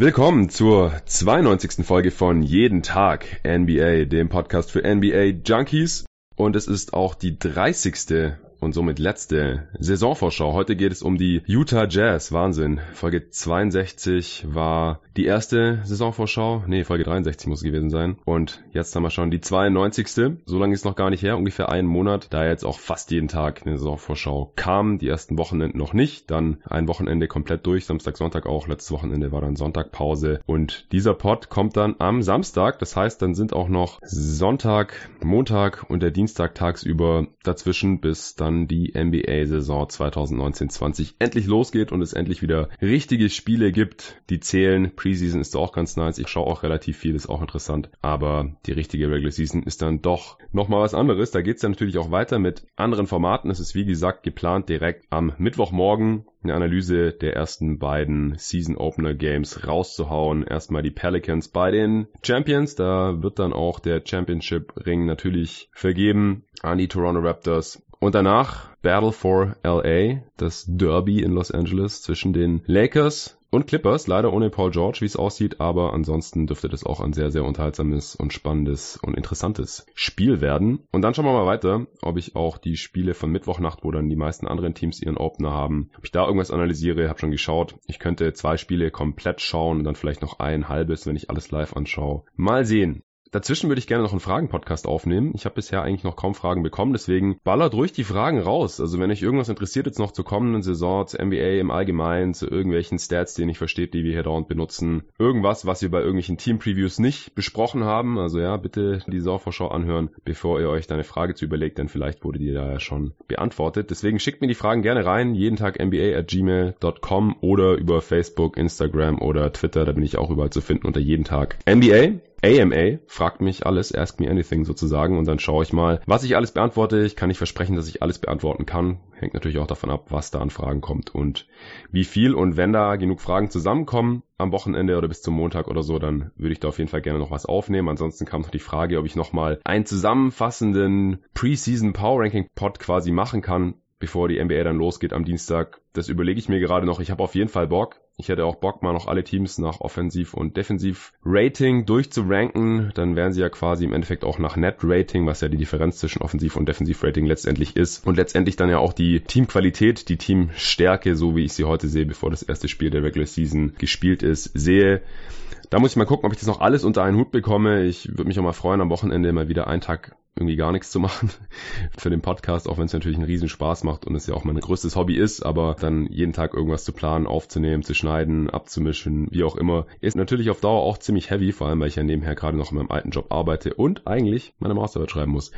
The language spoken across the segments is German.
Willkommen zur 92. Folge von Jeden Tag NBA, dem Podcast für NBA Junkies. Und es ist auch die 30 und somit letzte Saisonvorschau. Heute geht es um die Utah Jazz. Wahnsinn. Folge 62 war die erste Saisonvorschau. Nee, Folge 63 muss es gewesen sein. Und jetzt haben wir schon die 92. So lange ist noch gar nicht her, ungefähr einen Monat, da jetzt auch fast jeden Tag eine Saisonvorschau kam. Die ersten Wochenenden noch nicht. Dann ein Wochenende komplett durch. Samstag, Sonntag auch. Letztes Wochenende war dann Sonntagpause. Und dieser Pod kommt dann am Samstag. Das heißt, dann sind auch noch Sonntag, Montag und der Dienstag tagsüber dazwischen bis dann dann die NBA-Saison 2019-20 endlich losgeht und es endlich wieder richtige Spiele gibt, die zählen. Preseason ist auch ganz nice. Ich schaue auch relativ viel, ist auch interessant. Aber die richtige Regular Season ist dann doch nochmal was anderes. Da geht es ja natürlich auch weiter mit anderen Formaten. Es ist wie gesagt geplant direkt am Mittwochmorgen eine Analyse der ersten beiden Season Opener Games rauszuhauen. Erstmal die Pelicans bei den Champions. Da wird dann auch der Championship Ring natürlich vergeben an die Toronto Raptors. Und danach Battle for LA, das Derby in Los Angeles zwischen den Lakers und Clippers, leider ohne Paul George, wie es aussieht, aber ansonsten dürfte das auch ein sehr, sehr unterhaltsames und spannendes und interessantes Spiel werden. Und dann schauen wir mal weiter, ob ich auch die Spiele von Mittwochnacht, wo dann die meisten anderen Teams ihren Opener haben, ob ich da irgendwas analysiere, habe schon geschaut. Ich könnte zwei Spiele komplett schauen und dann vielleicht noch ein halbes, wenn ich alles live anschaue. Mal sehen. Dazwischen würde ich gerne noch einen Fragen-Podcast aufnehmen. Ich habe bisher eigentlich noch kaum Fragen bekommen, deswegen ballert ruhig die Fragen raus. Also wenn euch irgendwas interessiert jetzt noch zur kommenden Saison, zur NBA im Allgemeinen, zu irgendwelchen Stats, die ihr nicht versteht, die wir hier dauernd benutzen, irgendwas, was wir bei irgendwelchen Team-Previews nicht besprochen haben, also ja, bitte die Saisonvorschau anhören, bevor ihr euch da eine Frage zu überlegt, denn vielleicht wurde die da ja schon beantwortet. Deswegen schickt mir die Fragen gerne rein, jeden Tag NBA at gmail.com oder über Facebook, Instagram oder Twitter, da bin ich auch überall zu finden unter jeden Tag NBA. AMA fragt mich alles, ask me anything sozusagen und dann schaue ich mal, was ich alles beantworte. Ich kann nicht versprechen, dass ich alles beantworten kann. Hängt natürlich auch davon ab, was da an Fragen kommt und wie viel. Und wenn da genug Fragen zusammenkommen am Wochenende oder bis zum Montag oder so, dann würde ich da auf jeden Fall gerne noch was aufnehmen. Ansonsten kam noch die Frage, ob ich nochmal einen zusammenfassenden Preseason Power Ranking Pod quasi machen kann, bevor die NBA dann losgeht am Dienstag. Das überlege ich mir gerade noch. Ich habe auf jeden Fall Bock. Ich hätte auch Bock, mal noch alle Teams nach Offensiv- und Defensiv-Rating durchzuranken. Dann wären sie ja quasi im Endeffekt auch nach Net-Rating, was ja die Differenz zwischen Offensiv- und Defensiv-Rating letztendlich ist. Und letztendlich dann ja auch die Teamqualität, die Teamstärke, so wie ich sie heute sehe, bevor das erste Spiel der Regular Season gespielt ist, sehe. Da muss ich mal gucken, ob ich das noch alles unter einen Hut bekomme. Ich würde mich auch mal freuen, am Wochenende mal wieder einen Tag irgendwie gar nichts zu machen für den Podcast, auch wenn es natürlich einen riesen Spaß macht und es ja auch mein größtes Hobby ist, aber dann jeden Tag irgendwas zu planen, aufzunehmen, zu schneiden, abzumischen, wie auch immer, ist natürlich auf Dauer auch ziemlich heavy, vor allem weil ich ja nebenher gerade noch in meinem alten Job arbeite und eigentlich meine Masterarbeit schreiben muss.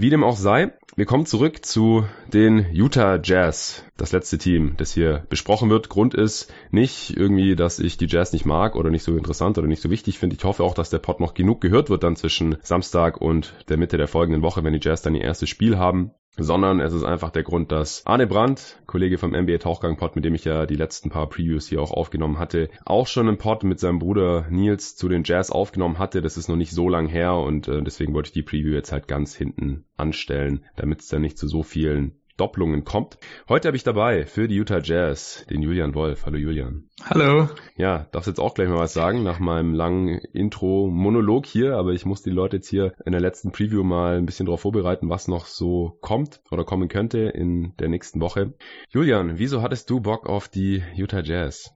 Wie dem auch sei, wir kommen zurück zu den Utah Jazz, das letzte Team, das hier besprochen wird. Grund ist nicht irgendwie, dass ich die Jazz nicht mag oder nicht so interessant oder nicht so wichtig finde. Ich hoffe auch, dass der Pod noch genug gehört wird dann zwischen Samstag und der Mitte der folgenden Woche, wenn die Jazz dann ihr erstes Spiel haben sondern es ist einfach der Grund, dass Arne Brandt, Kollege vom NBA Tauchgang Pod, mit dem ich ja die letzten paar Previews hier auch aufgenommen hatte, auch schon einen Pod mit seinem Bruder Nils zu den Jazz aufgenommen hatte. Das ist noch nicht so lang her und äh, deswegen wollte ich die Preview jetzt halt ganz hinten anstellen, damit es dann nicht zu so vielen Doppelungen kommt. Heute habe ich dabei für die Utah Jazz den Julian Wolf. Hallo Julian. Hallo. Ja, darfst jetzt auch gleich mal was sagen nach meinem langen Intro-Monolog hier, aber ich muss die Leute jetzt hier in der letzten Preview mal ein bisschen darauf vorbereiten, was noch so kommt oder kommen könnte in der nächsten Woche. Julian, wieso hattest du Bock auf die Utah Jazz?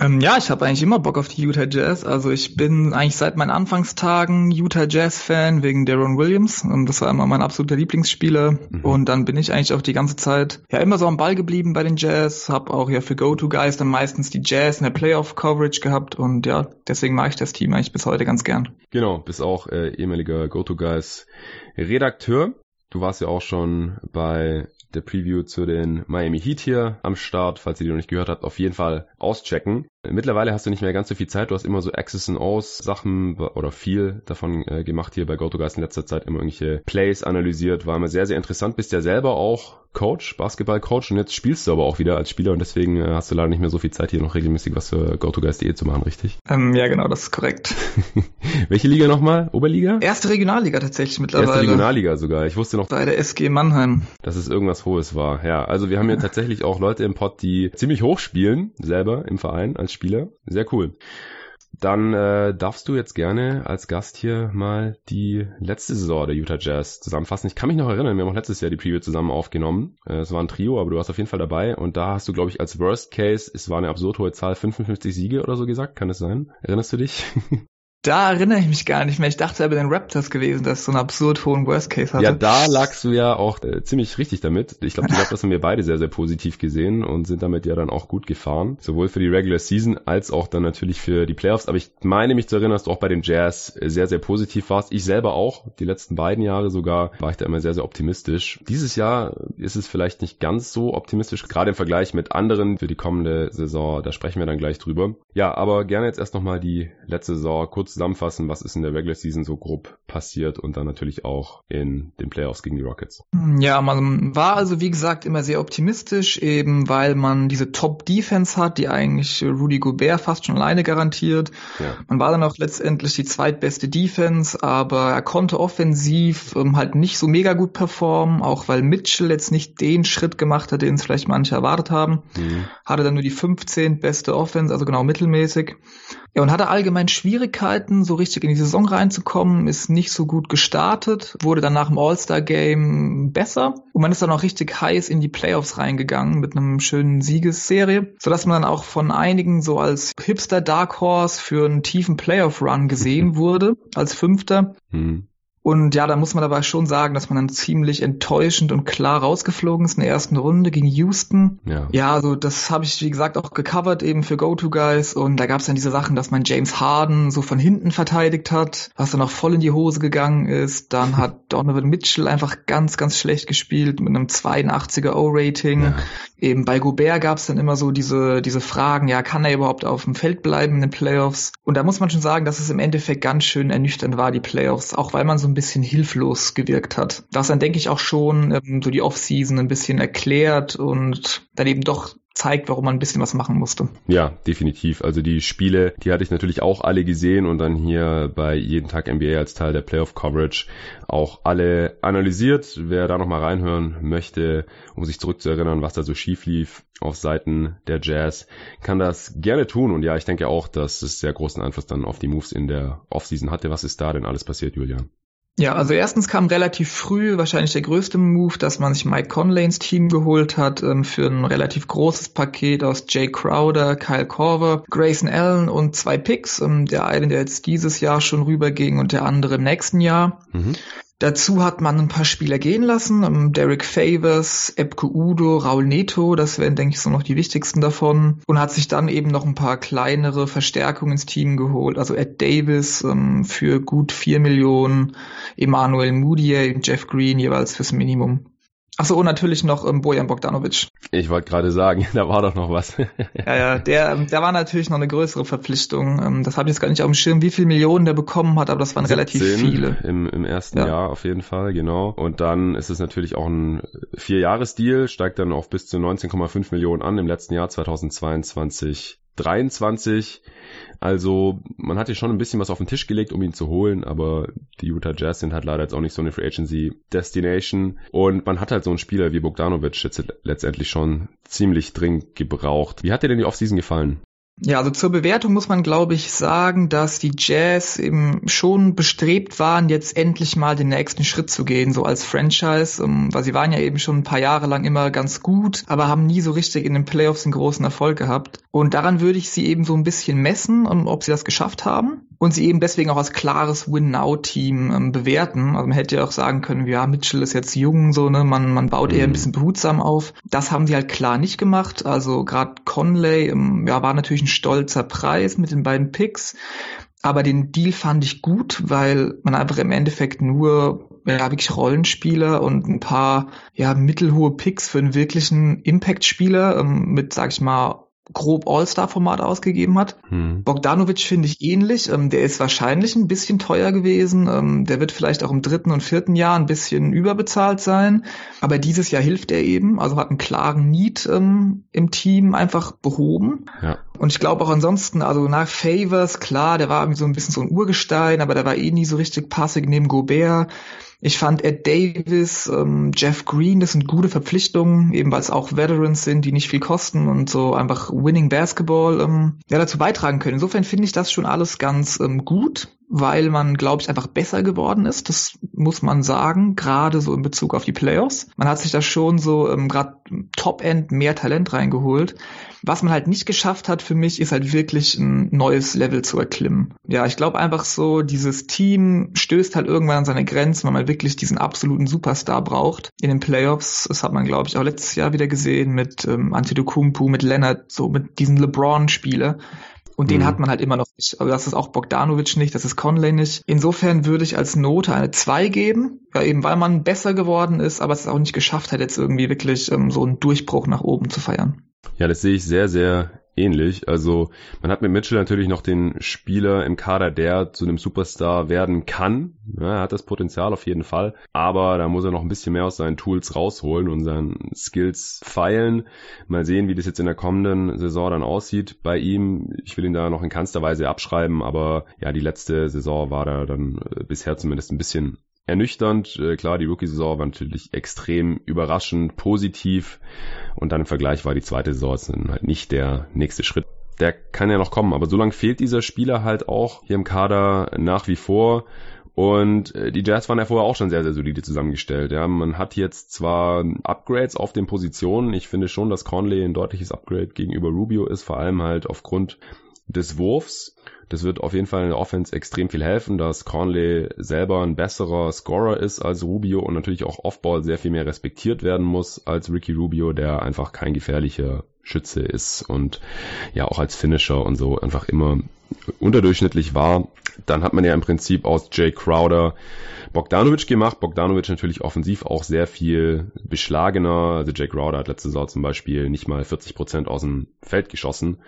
Ähm, ja, ich habe eigentlich immer Bock auf die Utah Jazz. Also ich bin eigentlich seit meinen Anfangstagen Utah Jazz-Fan wegen Daron Williams. Und das war immer mein absoluter Lieblingsspieler. Mhm. Und dann bin ich eigentlich auch die ganze Zeit ja immer so am Ball geblieben bei den Jazz. Hab auch ja für Go-To-Guys dann meistens die Jazz in der Playoff-Coverage gehabt. Und ja, deswegen mag ich das Team eigentlich bis heute ganz gern. Genau, bist auch äh, ehemaliger Go-To-Guys-Redakteur. Du warst ja auch schon bei der Preview zu den Miami Heat hier am Start. Falls ihr die noch nicht gehört habt, auf jeden Fall auschecken. Mittlerweile hast du nicht mehr ganz so viel Zeit. Du hast immer so Access and O's Sachen oder viel davon äh, gemacht hier bei GoToGuys in letzter Zeit. Immer irgendwelche Plays analysiert. War immer sehr, sehr interessant. Bist ja selber auch Coach, Basketball-Coach und jetzt spielst du aber auch wieder als Spieler und deswegen äh, hast du leider nicht mehr so viel Zeit hier noch regelmäßig was für GoToGuys.de zu machen, richtig? Ähm, ja, genau, das ist korrekt. Welche Liga nochmal? Oberliga? Erste Regionalliga tatsächlich mittlerweile. Erste Regionalliga sogar. Ich wusste noch. Bei der SG Mannheim. Dass es irgendwas Hohes war. Ja, also wir haben hier tatsächlich auch Leute im Pod, die ziemlich hoch spielen, selber im Verein als Spieler. Sehr cool. Dann äh, darfst du jetzt gerne als Gast hier mal die letzte Saison der Utah Jazz zusammenfassen. Ich kann mich noch erinnern, wir haben auch letztes Jahr die Preview zusammen aufgenommen. Äh, es war ein Trio, aber du warst auf jeden Fall dabei. Und da hast du, glaube ich, als Worst Case, es war eine absurd hohe Zahl, 55 Siege oder so gesagt. Kann es sein? Erinnerst du dich? Da erinnere ich mich gar nicht mehr. Ich dachte, er bei den Raptors gewesen, dass so einen absurd hohen Worst Case hatte. Ja, da lagst du ja auch äh, ziemlich richtig damit. Ich glaube, die Raptors haben wir beide sehr, sehr positiv gesehen und sind damit ja dann auch gut gefahren. Sowohl für die Regular Season als auch dann natürlich für die Playoffs. Aber ich meine mich zu erinnern, dass du auch bei den Jazz sehr, sehr positiv warst. Ich selber auch. Die letzten beiden Jahre sogar war ich da immer sehr, sehr optimistisch. Dieses Jahr ist es vielleicht nicht ganz so optimistisch, gerade im Vergleich mit anderen für die kommende Saison. Da sprechen wir dann gleich drüber. Ja, aber gerne jetzt erst nochmal die letzte Saison kurz zusammenfassen, was ist in der Regular Season so grob passiert und dann natürlich auch in den Playoffs gegen die Rockets. Ja, man war also wie gesagt immer sehr optimistisch, eben weil man diese Top-Defense hat, die eigentlich Rudy Gobert fast schon alleine garantiert. Ja. Man war dann auch letztendlich die zweitbeste Defense, aber er konnte offensiv ähm, halt nicht so mega gut performen, auch weil Mitchell jetzt nicht den Schritt gemacht hat, den es vielleicht manche erwartet haben. Mhm. Hatte dann nur die 15 beste Offense, also genau mittelmäßig. Ja, und hatte allgemein Schwierigkeiten, so richtig in die Saison reinzukommen, ist nicht so gut gestartet, wurde dann nach dem All-Star-Game besser und man ist dann auch richtig heiß in die Playoffs reingegangen mit einem schönen Siegesserie, sodass man dann auch von einigen so als Hipster Dark Horse für einen tiefen Playoff-Run gesehen wurde, als Fünfter. Hm. Und ja, da muss man aber schon sagen, dass man dann ziemlich enttäuschend und klar rausgeflogen ist in der ersten Runde gegen Houston. Ja, ja also das habe ich, wie gesagt, auch gecovert eben für Go-To-Guys. Und da gab es dann diese Sachen, dass man James Harden so von hinten verteidigt hat, was dann auch voll in die Hose gegangen ist. Dann hat Donovan Mitchell einfach ganz, ganz schlecht gespielt mit einem 82er O-Rating. Ja. Eben bei Gobert gab es dann immer so diese, diese Fragen, ja, kann er überhaupt auf dem Feld bleiben in den Playoffs? Und da muss man schon sagen, dass es im Endeffekt ganz schön ernüchternd war, die Playoffs, auch weil man so ein bisschen hilflos gewirkt hat. Das dann, denke ich, auch schon ähm, so die Offseason ein bisschen erklärt und dann eben doch zeigt, warum man ein bisschen was machen musste. Ja, definitiv. Also die Spiele, die hatte ich natürlich auch alle gesehen und dann hier bei jeden Tag NBA als Teil der Playoff Coverage auch alle analysiert. Wer da nochmal reinhören möchte, um sich zurückzuerinnern, was da so schief lief auf Seiten der Jazz, kann das gerne tun. Und ja, ich denke auch, dass es sehr großen Einfluss dann auf die Moves in der Offseason hatte. Was ist da denn alles passiert, Julian? Ja, also erstens kam relativ früh wahrscheinlich der größte Move, dass man sich Mike Conley ins Team geholt hat ähm, für ein relativ großes Paket aus Jay Crowder, Kyle Korver, Grayson Allen und zwei Picks. Ähm, der eine, der jetzt dieses Jahr schon rüberging und der andere im nächsten Jahr. Mhm. Dazu hat man ein paar Spieler gehen lassen. Ähm, Derek Favors, Epke Udo, Raul Neto, das wären, denke ich, so noch die wichtigsten davon. Und hat sich dann eben noch ein paar kleinere Verstärkungen ins Team geholt. Also Ed Davis ähm, für gut vier Millionen, Emmanuel Moutier, Jeff Green jeweils fürs Minimum. Achso, und natürlich noch ähm, Bojan Bogdanovic. Ich wollte gerade sagen, da war doch noch was. ja, ja, der, ähm, der war natürlich noch eine größere Verpflichtung. Ähm, das habe ich jetzt gar nicht auf dem Schirm, wie viele Millionen der bekommen hat, aber das waren relativ viele. Im, im ersten ja. Jahr auf jeden Fall, genau. Und dann ist es natürlich auch ein Vier-Jahres-Deal, steigt dann auf bis zu 19,5 Millionen an im letzten Jahr 2022. 23 also man hat hier schon ein bisschen was auf den Tisch gelegt, um ihn zu holen, aber die Utah Jazz sind halt leider jetzt auch nicht so eine Free Agency Destination. Und man hat halt so einen Spieler wie Bogdanovic jetzt letztendlich schon ziemlich dringend gebraucht. Wie hat dir denn die Offseason gefallen? Ja, also zur Bewertung muss man, glaube ich, sagen, dass die Jazz eben schon bestrebt waren, jetzt endlich mal den nächsten Schritt zu gehen, so als Franchise, um, weil sie waren ja eben schon ein paar Jahre lang immer ganz gut, aber haben nie so richtig in den Playoffs einen großen Erfolg gehabt. Und daran würde ich sie eben so ein bisschen messen, um, ob sie das geschafft haben und sie eben deswegen auch als klares Win-Now-Team ähm, bewerten. Also man hätte ja auch sagen können, ja, Mitchell ist jetzt jung, so, ne, man, man baut eher ein mhm. bisschen behutsam auf. Das haben sie halt klar nicht gemacht. Also gerade Conley, ähm, ja, war natürlich ein stolzer Preis mit den beiden Picks. Aber den Deal fand ich gut, weil man einfach im Endeffekt nur ja, wirklich Rollenspieler und ein paar ja mittelhohe Picks für einen wirklichen Impact-Spieler ähm, mit, sag ich mal, grob All-Star-Format ausgegeben hat. Hm. Bogdanovic finde ich ähnlich. Ähm, der ist wahrscheinlich ein bisschen teuer gewesen. Ähm, der wird vielleicht auch im dritten und vierten Jahr ein bisschen überbezahlt sein. Aber dieses Jahr hilft er eben. Also hat einen klaren Need ähm, im Team einfach behoben. Ja. Und ich glaube auch ansonsten, also nach Favors, klar, der war irgendwie so ein bisschen so ein Urgestein, aber der war eh nie so richtig passig neben Gobert. Ich fand Ed Davis, ähm, Jeff Green, das sind gute Verpflichtungen, eben weil es auch Veterans sind, die nicht viel kosten und so einfach Winning Basketball ähm, ja, dazu beitragen können. Insofern finde ich das schon alles ganz ähm, gut weil man, glaube ich, einfach besser geworden ist. Das muss man sagen, gerade so in Bezug auf die Playoffs. Man hat sich da schon so ähm, gerade Top-End mehr Talent reingeholt. Was man halt nicht geschafft hat für mich, ist halt wirklich ein neues Level zu erklimmen. Ja, ich glaube einfach so, dieses Team stößt halt irgendwann an seine Grenzen, weil man wirklich diesen absoluten Superstar braucht in den Playoffs. Das hat man, glaube ich, auch letztes Jahr wieder gesehen mit ähm, Antetokounmpo, mit Leonard, so mit diesen LeBron-Spiele und den mhm. hat man halt immer noch nicht. Also das ist auch Bogdanovic nicht, das ist Conley nicht. Insofern würde ich als Note eine 2 geben. Ja, eben weil man besser geworden ist, aber es auch nicht geschafft hat, jetzt irgendwie wirklich ähm, so einen Durchbruch nach oben zu feiern. Ja, das sehe ich sehr, sehr ähnlich. Also man hat mit Mitchell natürlich noch den Spieler im Kader, der zu einem Superstar werden kann. Ja, er hat das Potenzial auf jeden Fall, aber da muss er noch ein bisschen mehr aus seinen Tools rausholen und seinen Skills feilen. Mal sehen, wie das jetzt in der kommenden Saison dann aussieht bei ihm. Ich will ihn da noch in keinster Weise abschreiben, aber ja, die letzte Saison war da dann äh, bisher zumindest ein bisschen ernüchternd. Äh, klar, die Rookie-Saison war natürlich extrem überraschend, positiv. Und dann im Vergleich war die zweite Saison halt nicht der nächste Schritt. Der kann ja noch kommen, aber so lange fehlt dieser Spieler halt auch hier im Kader nach wie vor. Und äh, die Jazz waren ja vorher auch schon sehr, sehr solide zusammengestellt. Ja, man hat jetzt zwar Upgrades auf den Positionen. Ich finde schon, dass Conley ein deutliches Upgrade gegenüber Rubio ist, vor allem halt aufgrund des Wurfs. Das wird auf jeden Fall in der Offense extrem viel helfen, dass Conley selber ein besserer Scorer ist als Rubio und natürlich auch Offball sehr viel mehr respektiert werden muss als Ricky Rubio, der einfach kein gefährlicher Schütze ist und ja auch als Finisher und so einfach immer unterdurchschnittlich war. Dann hat man ja im Prinzip aus Jay Crowder Bogdanovic gemacht. Bogdanovic natürlich offensiv auch sehr viel beschlagener. Also Jay Crowder hat letzte Saison zum Beispiel nicht mal 40 Prozent aus dem Feld geschossen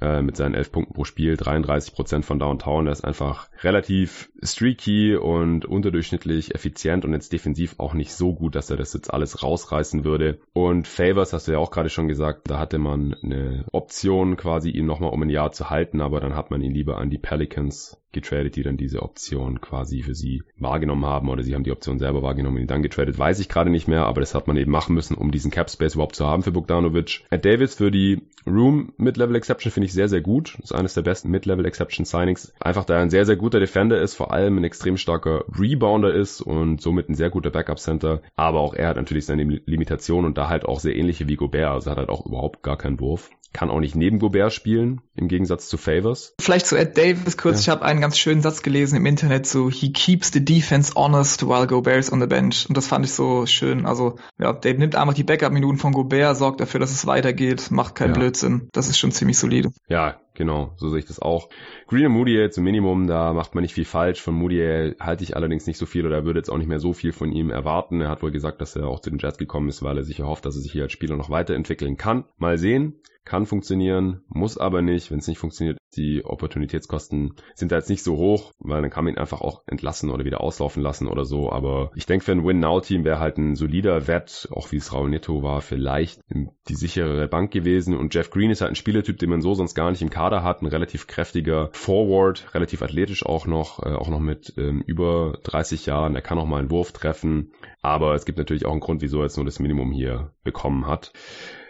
äh, mit seinen 11 Punkten pro Spiel, 33 Prozent von Downtown. Der ist einfach relativ streaky und unterdurchschnittlich effizient und jetzt defensiv auch nicht so gut, dass er das jetzt alles rausreißen würde. Und Favors, hast du ja auch gerade schon gesagt, da hatte man eine Option quasi, ihn nochmal um ein Jahr zu halten, aber dann hat man ihn lieber an die Pelicans getradet, die dann diese Option quasi für sie wahrgenommen haben oder sie haben die Option selber wahrgenommen und dann getradet, weiß ich gerade nicht mehr, aber das hat man eben machen müssen, um diesen Cap Space überhaupt zu haben für Bogdanovic. Ed Davis für die Room Mid-Level Exception finde ich sehr, sehr gut. Das ist eines der besten Mid-Level Exception Signings. Einfach da er ein sehr, sehr guter Defender ist, vor allem ein extrem starker Rebounder ist und somit ein sehr guter Backup Center. Aber auch er hat natürlich seine Limitationen und da halt auch sehr ähnliche wie Gobert. Also hat halt auch überhaupt gar keinen Wurf kann auch nicht neben Gobert spielen, im Gegensatz zu Favors. Vielleicht zu Ed Davis kurz. Ja. Ich habe einen ganz schönen Satz gelesen im Internet, so he keeps the defense honest while Gobert is on the bench. Und das fand ich so schön. Also ja, Dave nimmt einfach die Backup-Minuten von Gobert, sorgt dafür, dass es weitergeht, macht keinen ja. Blödsinn. Das ist schon ziemlich solide. Ja, genau, so sehe ich das auch. Green und Moody zum Minimum, da macht man nicht viel falsch. Von Moody halte ich allerdings nicht so viel oder würde jetzt auch nicht mehr so viel von ihm erwarten. Er hat wohl gesagt, dass er auch zu den Jazz gekommen ist, weil er sich erhofft, dass er sich hier als Spieler noch weiterentwickeln kann. Mal sehen kann funktionieren, muss aber nicht. Wenn es nicht funktioniert, die Opportunitätskosten sind da jetzt nicht so hoch, weil dann kann man ihn einfach auch entlassen oder wieder auslaufen lassen oder so. Aber ich denke, für ein Win-Now-Team wäre halt ein solider Wett, auch wie es Raul Neto war, vielleicht die sicherere Bank gewesen. Und Jeff Green ist halt ein Spielertyp, den man so sonst gar nicht im Kader hat. Ein relativ kräftiger Forward, relativ athletisch auch noch, äh, auch noch mit ähm, über 30 Jahren. Er kann auch mal einen Wurf treffen. Aber es gibt natürlich auch einen Grund, wieso er jetzt nur das Minimum hier bekommen hat.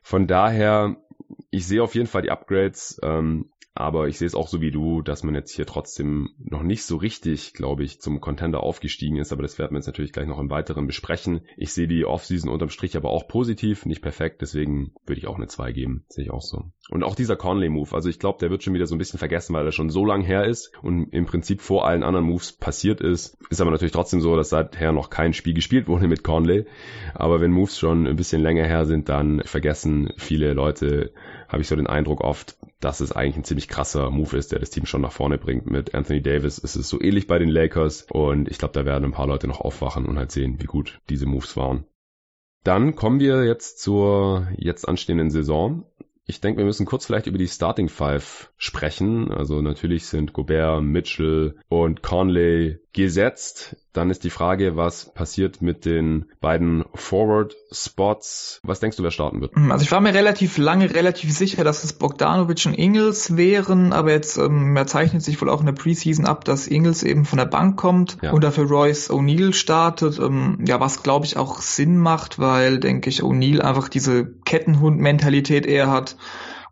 Von daher ich sehe auf jeden Fall die Upgrades. Ähm, aber ich sehe es auch so wie du, dass man jetzt hier trotzdem noch nicht so richtig, glaube ich, zum Contender aufgestiegen ist. Aber das werden wir jetzt natürlich gleich noch im Weiteren besprechen. Ich sehe die Offseason unterm Strich aber auch positiv, nicht perfekt. Deswegen würde ich auch eine 2 geben. Sehe ich auch so. Und auch dieser Conley-Move. Also ich glaube, der wird schon wieder so ein bisschen vergessen, weil er schon so lang her ist und im Prinzip vor allen anderen Moves passiert ist. Ist aber natürlich trotzdem so, dass seither noch kein Spiel gespielt wurde mit Conley. Aber wenn Moves schon ein bisschen länger her sind, dann vergessen viele Leute, habe ich so den Eindruck oft, dass es eigentlich ein ziemlich krasser Move ist, der das Team schon nach vorne bringt. Mit Anthony Davis ist es so ähnlich bei den Lakers und ich glaube, da werden ein paar Leute noch aufwachen und halt sehen, wie gut diese Moves waren. Dann kommen wir jetzt zur jetzt anstehenden Saison. Ich denke, wir müssen kurz vielleicht über die Starting Five sprechen. Also natürlich sind Gobert, Mitchell und Conley gesetzt. Dann ist die Frage, was passiert mit den beiden Forward-Spots? Was denkst du, wer starten wird? Hm, also ich war mir relativ lange relativ sicher, dass es Bogdanovic und Ingels wären, aber jetzt ähm, zeichnet sich wohl auch in der Preseason ab, dass Ingels eben von der Bank kommt ja. und dafür Royce O'Neill startet. Ähm, ja, was glaube ich auch Sinn macht, weil, denke ich, O'Neill einfach diese Kettenhund-Mentalität eher hat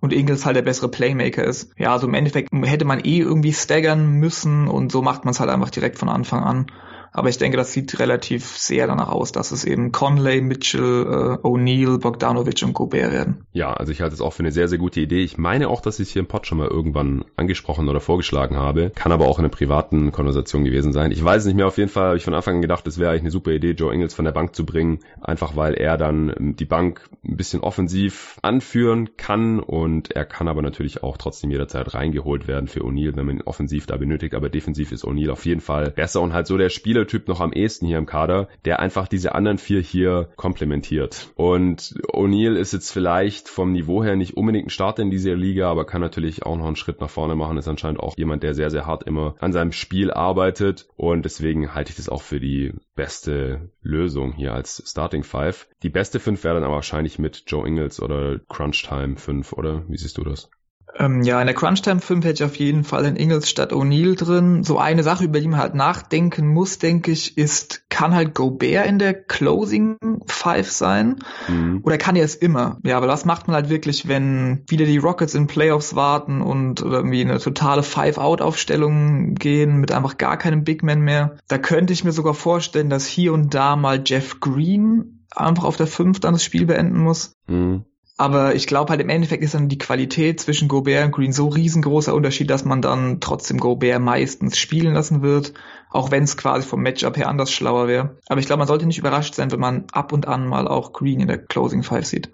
und Ingles halt der bessere Playmaker ist. Ja, also im Endeffekt hätte man eh irgendwie staggern müssen und so macht man es halt einfach direkt von Anfang an. Aber ich denke, das sieht relativ sehr danach aus, dass es eben Conley, Mitchell, äh, O'Neill, Bogdanovic und Gobert werden. Ja, also ich halte es auch für eine sehr, sehr gute Idee. Ich meine auch, dass ich es hier im Pod schon mal irgendwann angesprochen oder vorgeschlagen habe. Kann aber auch in einer privaten Konversation gewesen sein. Ich weiß nicht mehr. Auf jeden Fall habe ich von Anfang an gedacht, es wäre eigentlich eine super Idee, Joe Ingles von der Bank zu bringen. Einfach weil er dann die Bank ein bisschen offensiv anführen kann und er kann aber natürlich auch trotzdem jederzeit reingeholt werden für O'Neill, wenn man ihn offensiv da benötigt. Aber defensiv ist O'Neill auf jeden Fall besser und halt so der Spieler, Spielertyp noch am ehesten hier im Kader, der einfach diese anderen vier hier komplementiert. Und O'Neill ist jetzt vielleicht vom Niveau her nicht unbedingt ein Starter in dieser Liga, aber kann natürlich auch noch einen Schritt nach vorne machen. Ist anscheinend auch jemand, der sehr, sehr hart immer an seinem Spiel arbeitet. Und deswegen halte ich das auch für die beste Lösung hier als Starting Five. Die beste fünf wäre dann aber wahrscheinlich mit Joe Ingles oder Crunch Time 5, oder? Wie siehst du das? Ähm, ja, in der Crunch Time 5 hätte ich auf jeden Fall in Ingles statt O'Neill drin. So eine Sache, über die man halt nachdenken muss, denke ich, ist, kann halt Gobert in der Closing 5 sein? Mhm. Oder kann er es immer? Ja, aber was macht man halt wirklich, wenn wieder die Rockets in Playoffs warten und irgendwie eine totale Five-Out-Aufstellung gehen mit einfach gar keinem Big Man mehr? Da könnte ich mir sogar vorstellen, dass hier und da mal Jeff Green einfach auf der 5 dann das Spiel beenden muss. Mhm. Aber ich glaube halt im Endeffekt ist dann die Qualität zwischen Gobert und Green so riesengroßer Unterschied, dass man dann trotzdem Gobert meistens spielen lassen wird, auch wenn es quasi vom Matchup her anders schlauer wäre. Aber ich glaube, man sollte nicht überrascht sein, wenn man ab und an mal auch Green in der Closing Five sieht.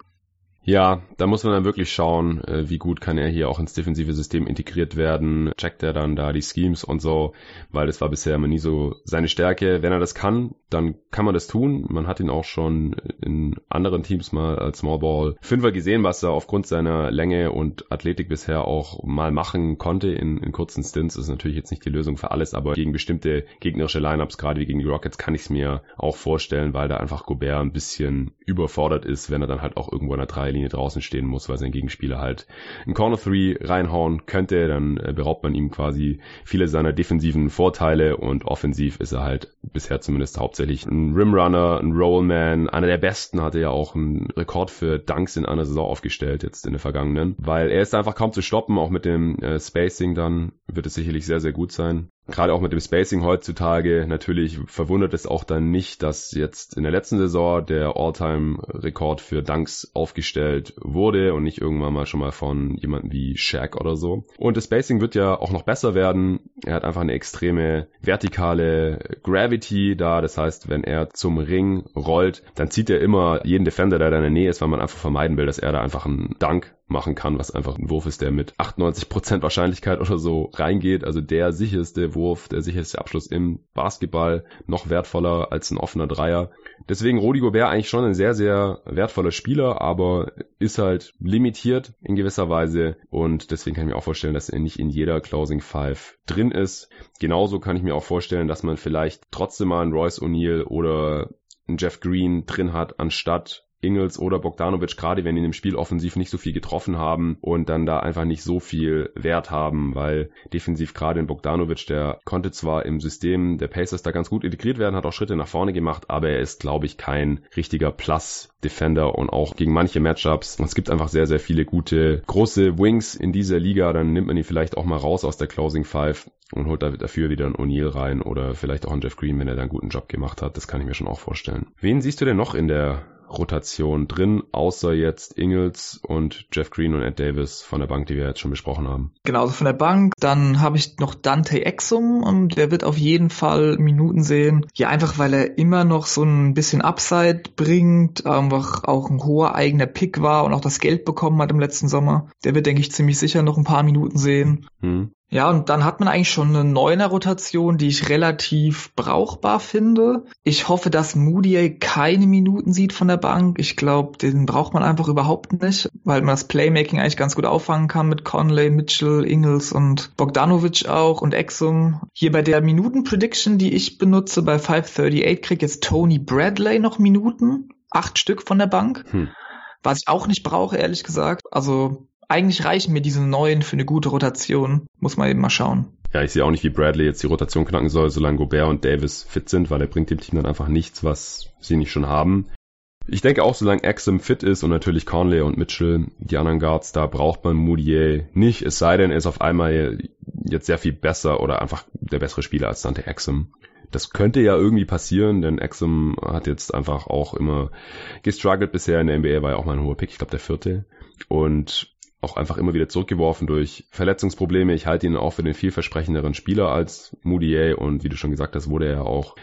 Ja, da muss man dann wirklich schauen, äh, wie gut kann er hier auch ins defensive System integriert werden. Checkt er dann da die Schemes und so, weil das war bisher immer nie so seine Stärke. Wenn er das kann, dann kann man das tun. Man hat ihn auch schon in anderen Teams mal als Small Ball Fünfer gesehen, was er aufgrund seiner Länge und Athletik bisher auch mal machen konnte in, in kurzen Stints. Das ist natürlich jetzt nicht die Lösung für alles, aber gegen bestimmte gegnerische Lineups, gerade wie gegen die Rockets, kann ich es mir auch vorstellen, weil da einfach Gobert ein bisschen überfordert ist, wenn er dann halt auch irgendwo in der Dreilinie Linie draußen stehen muss, weil sein Gegenspieler halt ein Corner 3 reinhauen könnte, dann äh, beraubt man ihm quasi viele seiner defensiven Vorteile und offensiv ist er halt bisher zumindest hauptsächlich ein Rimrunner, ein Rollman, einer der besten, hatte ja auch einen Rekord für Dunks in einer Saison aufgestellt, jetzt in der vergangenen, weil er ist einfach kaum zu stoppen, auch mit dem äh, Spacing dann wird es sicherlich sehr, sehr gut sein gerade auch mit dem Spacing heutzutage, natürlich verwundert es auch dann nicht, dass jetzt in der letzten Saison der All-Time-Rekord für Dunks aufgestellt wurde und nicht irgendwann mal schon mal von jemandem wie Shaq oder so. Und das Spacing wird ja auch noch besser werden. Er hat einfach eine extreme vertikale Gravity da. Das heißt, wenn er zum Ring rollt, dann zieht er immer jeden Defender, der da in der Nähe ist, weil man einfach vermeiden will, dass er da einfach einen Dunk machen kann, was einfach ein Wurf ist, der mit 98% Wahrscheinlichkeit oder so reingeht. Also der sicherste Wurf, der sicherste Abschluss im Basketball, noch wertvoller als ein offener Dreier. Deswegen Rodi Gobert eigentlich schon ein sehr, sehr wertvoller Spieler, aber ist halt limitiert in gewisser Weise und deswegen kann ich mir auch vorstellen, dass er nicht in jeder Closing Five drin ist. Genauso kann ich mir auch vorstellen, dass man vielleicht trotzdem mal einen Royce O'Neill oder einen Jeff Green drin hat, anstatt Ingels oder Bogdanovic, gerade wenn die in dem Spiel offensiv nicht so viel getroffen haben und dann da einfach nicht so viel Wert haben, weil defensiv gerade in Bogdanovic, der konnte zwar im System der Pacers da ganz gut integriert werden, hat auch Schritte nach vorne gemacht, aber er ist, glaube ich, kein richtiger Plus-Defender und auch gegen manche Matchups. Es gibt einfach sehr, sehr viele gute, große Wings in dieser Liga, dann nimmt man ihn vielleicht auch mal raus aus der Closing Five und holt dafür wieder einen O'Neill rein oder vielleicht auch einen Jeff Green, wenn er da einen guten Job gemacht hat. Das kann ich mir schon auch vorstellen. Wen siehst du denn noch in der Rotation drin, außer jetzt Ingles und Jeff Green und Ed Davis von der Bank, die wir jetzt schon besprochen haben. Genau, also von der Bank. Dann habe ich noch Dante Exum und der wird auf jeden Fall Minuten sehen. Ja, einfach weil er immer noch so ein bisschen Upside bringt, einfach auch ein hoher eigener Pick war und auch das Geld bekommen hat im letzten Sommer. Der wird, denke ich, ziemlich sicher noch ein paar Minuten sehen. Hm. Ja, und dann hat man eigentlich schon eine Neuner-Rotation, die ich relativ brauchbar finde. Ich hoffe, dass Moody keine Minuten sieht von der Bank. Ich glaube, den braucht man einfach überhaupt nicht, weil man das Playmaking eigentlich ganz gut auffangen kann mit Conley, Mitchell, Ingles und Bogdanovic auch und Exum. Hier bei der Minuten-Prediction, die ich benutze bei 538, kriegt jetzt Tony Bradley noch Minuten. Acht Stück von der Bank. Hm. Was ich auch nicht brauche, ehrlich gesagt. Also eigentlich reichen mir diese neuen für eine gute Rotation. Muss man eben mal schauen. Ja, ich sehe auch nicht, wie Bradley jetzt die Rotation knacken soll, solange Gobert und Davis fit sind, weil er bringt dem Team dann einfach nichts, was sie nicht schon haben. Ich denke auch, solange Axum fit ist und natürlich Conley und Mitchell, die anderen Guards, da braucht man Moutier nicht, es sei denn, er ist auf einmal jetzt sehr viel besser oder einfach der bessere Spieler als Dante Axum. Das könnte ja irgendwie passieren, denn Axum hat jetzt einfach auch immer gestruggelt bisher in der NBA, war ja auch mal ein hoher Pick, ich glaube der vierte. Und auch einfach immer wieder zurückgeworfen durch Verletzungsprobleme. Ich halte ihn auch für den vielversprechenderen Spieler als Moutier und wie du schon gesagt hast, wurde er auch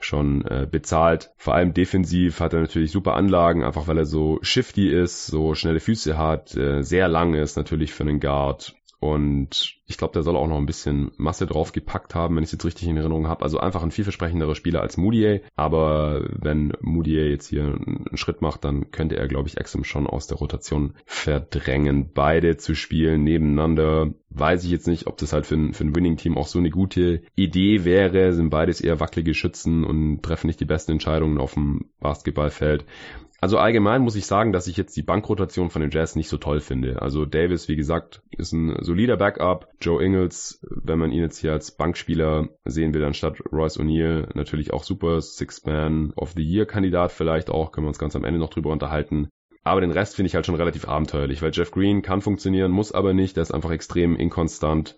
schon äh, bezahlt. Vor allem defensiv hat er natürlich super Anlagen, einfach weil er so shifty ist, so schnelle Füße hat, äh, sehr lang ist natürlich für einen Guard und ich glaube, der soll auch noch ein bisschen Masse draufgepackt haben, wenn ich es jetzt richtig in Erinnerung habe. Also einfach ein vielversprechenderer Spieler als Moutier. Aber wenn Moutier jetzt hier einen Schritt macht, dann könnte er, glaube ich, Exum schon aus der Rotation verdrängen. Beide zu spielen nebeneinander, weiß ich jetzt nicht, ob das halt für ein, für ein Winning-Team auch so eine gute Idee wäre. Sind beides eher wackelige Schützen und treffen nicht die besten Entscheidungen auf dem Basketballfeld. Also allgemein muss ich sagen, dass ich jetzt die Bankrotation von den Jazz nicht so toll finde. Also Davis, wie gesagt, ist ein solider Backup. Joe Ingles, wenn man ihn jetzt hier als Bankspieler sehen will, anstatt Royce O'Neill, natürlich auch super Six-Man of the Year-Kandidat vielleicht auch, können wir uns ganz am Ende noch drüber unterhalten. Aber den Rest finde ich halt schon relativ abenteuerlich, weil Jeff Green kann funktionieren, muss aber nicht, der ist einfach extrem inkonstant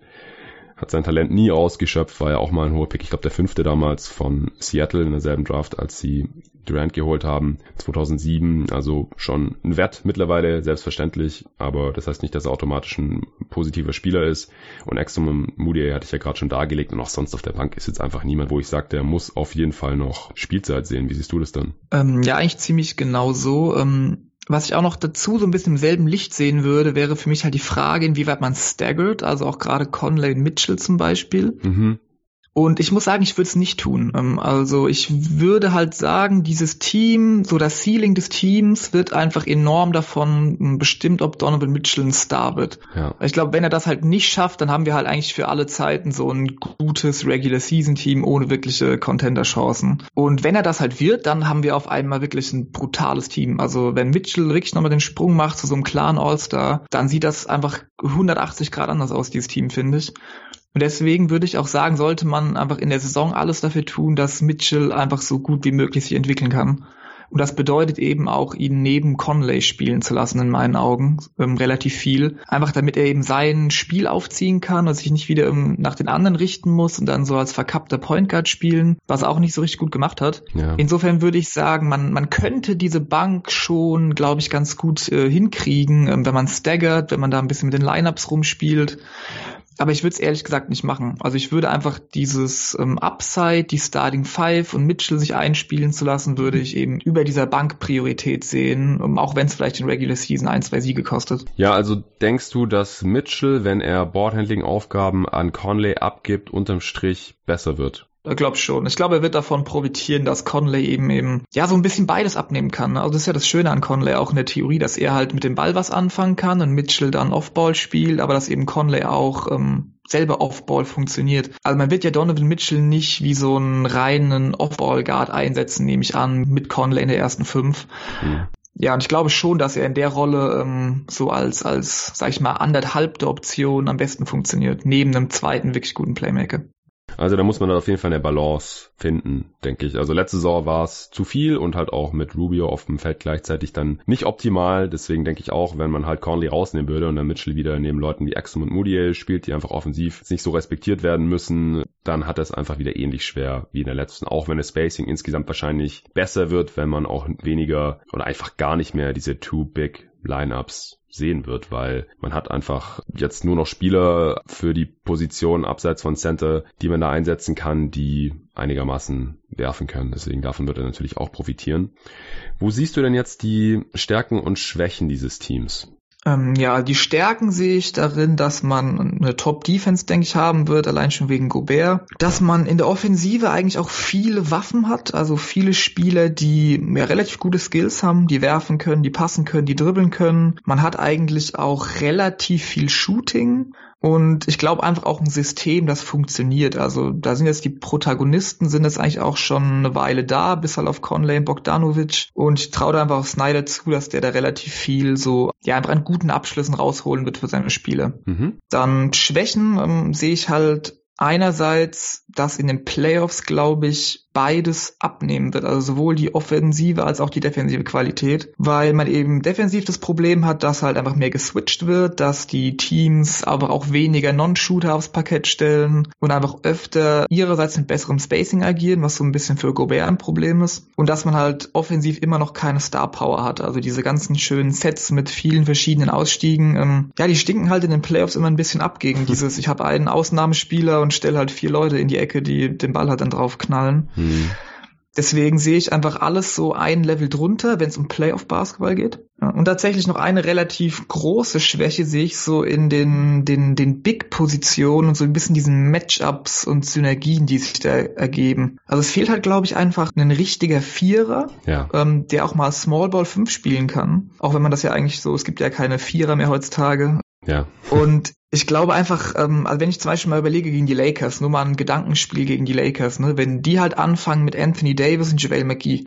hat sein Talent nie ausgeschöpft, war ja auch mal ein hoher Pick. Ich glaube, der fünfte damals von Seattle in derselben Draft, als sie Durant geholt haben, 2007. Also schon ein Wert mittlerweile, selbstverständlich. Aber das heißt nicht, dass er automatisch ein positiver Spieler ist. Und Exum Moody hatte ich ja gerade schon dargelegt. Und auch sonst auf der Bank ist jetzt einfach niemand, wo ich sage, der muss auf jeden Fall noch Spielzeit sehen. Wie siehst du das dann? Ähm, ja, eigentlich ziemlich genau so. Ähm was ich auch noch dazu so ein bisschen im selben Licht sehen würde, wäre für mich halt die Frage, inwieweit man staggert, also auch gerade Conley und Mitchell zum Beispiel. Mhm. Und ich muss sagen, ich würde es nicht tun. Ähm, also ich würde halt sagen, dieses Team, so das Ceiling des Teams wird einfach enorm davon bestimmt, ob Donovan Mitchell ein Star wird. Ja. Ich glaube, wenn er das halt nicht schafft, dann haben wir halt eigentlich für alle Zeiten so ein gutes Regular Season Team ohne wirkliche Contender-Chancen. Und wenn er das halt wird, dann haben wir auf einmal wirklich ein brutales Team. Also wenn Mitchell wirklich nochmal den Sprung macht zu so einem klaren All-Star, dann sieht das einfach 180 Grad anders aus, dieses Team, finde ich. Und deswegen würde ich auch sagen, sollte man einfach in der Saison alles dafür tun, dass Mitchell einfach so gut wie möglich sich entwickeln kann. Und das bedeutet eben auch, ihn neben Conley spielen zu lassen, in meinen Augen, ähm, relativ viel. Einfach damit er eben sein Spiel aufziehen kann und sich nicht wieder ähm, nach den anderen richten muss und dann so als verkappter Point Guard spielen, was er auch nicht so richtig gut gemacht hat. Ja. Insofern würde ich sagen, man, man könnte diese Bank schon, glaube ich, ganz gut äh, hinkriegen, ähm, wenn man staggert, wenn man da ein bisschen mit den Lineups rumspielt. Aber ich würde es ehrlich gesagt nicht machen. Also ich würde einfach dieses ähm, Upside, die Starting Five und Mitchell sich einspielen zu lassen, würde ich eben über dieser Bank Priorität sehen, um, auch wenn es vielleicht in Regular Season ein, zwei Siege kostet. Ja, also denkst du, dass Mitchell, wenn er Boardhandling-Aufgaben an Conley abgibt, unterm Strich besser wird? Ich glaube schon. Ich glaube, er wird davon profitieren, dass Conley eben eben ja so ein bisschen beides abnehmen kann. Also das ist ja das Schöne an Conley auch in der Theorie, dass er halt mit dem Ball was anfangen kann und Mitchell dann Offball spielt, aber dass eben Conley auch ähm, selber Offball funktioniert. Also man wird ja Donovan Mitchell nicht wie so einen reinen Offball-Guard einsetzen, nehme ich an, mit Conley in der ersten fünf. Mhm. Ja, und ich glaube schon, dass er in der Rolle ähm, so als, als, sag ich mal, anderthalbte Option am besten funktioniert, neben einem zweiten wirklich guten Playmaker. Also da muss man auf jeden Fall eine Balance finden, denke ich. Also letzte Saison war es zu viel und halt auch mit Rubio auf dem Feld gleichzeitig dann nicht optimal. Deswegen denke ich auch, wenn man halt Conley rausnehmen würde und dann Mitchell wieder neben Leuten wie Exum und Moody spielt, die einfach offensiv nicht so respektiert werden müssen, dann hat es einfach wieder ähnlich schwer wie in der letzten. Auch wenn das Spacing insgesamt wahrscheinlich besser wird, wenn man auch weniger oder einfach gar nicht mehr diese Too Big Lineups sehen wird, weil man hat einfach jetzt nur noch Spieler für die Position abseits von Center, die man da einsetzen kann, die einigermaßen werfen können. Deswegen davon wird er natürlich auch profitieren. Wo siehst du denn jetzt die Stärken und Schwächen dieses Teams? Ähm, ja, die Stärken sehe ich darin, dass man eine Top-Defense, denke ich, haben wird, allein schon wegen Gobert. Dass man in der Offensive eigentlich auch viele Waffen hat, also viele Spieler, die ja, relativ gute Skills haben, die werfen können, die passen können, die dribbeln können. Man hat eigentlich auch relativ viel Shooting. Und ich glaube einfach auch ein System, das funktioniert. Also da sind jetzt die Protagonisten, sind jetzt eigentlich auch schon eine Weile da, bis halt auf Conley und Bogdanovic. Und ich traue da einfach auf Snyder zu, dass der da relativ viel so, ja, einfach an guten Abschlüssen rausholen wird für seine Spiele. Mhm. Dann Schwächen ähm, sehe ich halt einerseits, dass in den Playoffs, glaube ich, beides abnehmen wird, also sowohl die offensive als auch die defensive Qualität, weil man eben defensiv das Problem hat, dass halt einfach mehr geswitcht wird, dass die Teams aber auch weniger Non-Shooter aufs Parkett stellen und einfach öfter ihrerseits mit besserem Spacing agieren, was so ein bisschen für Gobert ein Problem ist und dass man halt offensiv immer noch keine Star Power hat, also diese ganzen schönen Sets mit vielen verschiedenen Ausstiegen, ähm, ja, die stinken halt in den Playoffs immer ein bisschen ab gegen dieses, ich habe einen Ausnahmespieler und stelle halt vier Leute in die Ecke, die den Ball halt dann drauf knallen. Hm. Mhm. Deswegen sehe ich einfach alles so ein Level drunter, wenn es um Playoff-Basketball geht. Und tatsächlich noch eine relativ große Schwäche sehe ich so in den, den, den Big-Positionen und so ein bisschen diesen Matchups und Synergien, die sich da ergeben. Also es fehlt halt, glaube ich, einfach ein richtiger Vierer, ja. ähm, der auch mal Small Ball 5 spielen kann. Auch wenn man das ja eigentlich so, es gibt ja keine Vierer mehr heutzutage. Ja. Und ich glaube einfach, ähm, also wenn ich zum Beispiel mal überlege gegen die Lakers, nur mal ein Gedankenspiel gegen die Lakers, ne, wenn die halt anfangen mit Anthony Davis und JaVale McGee,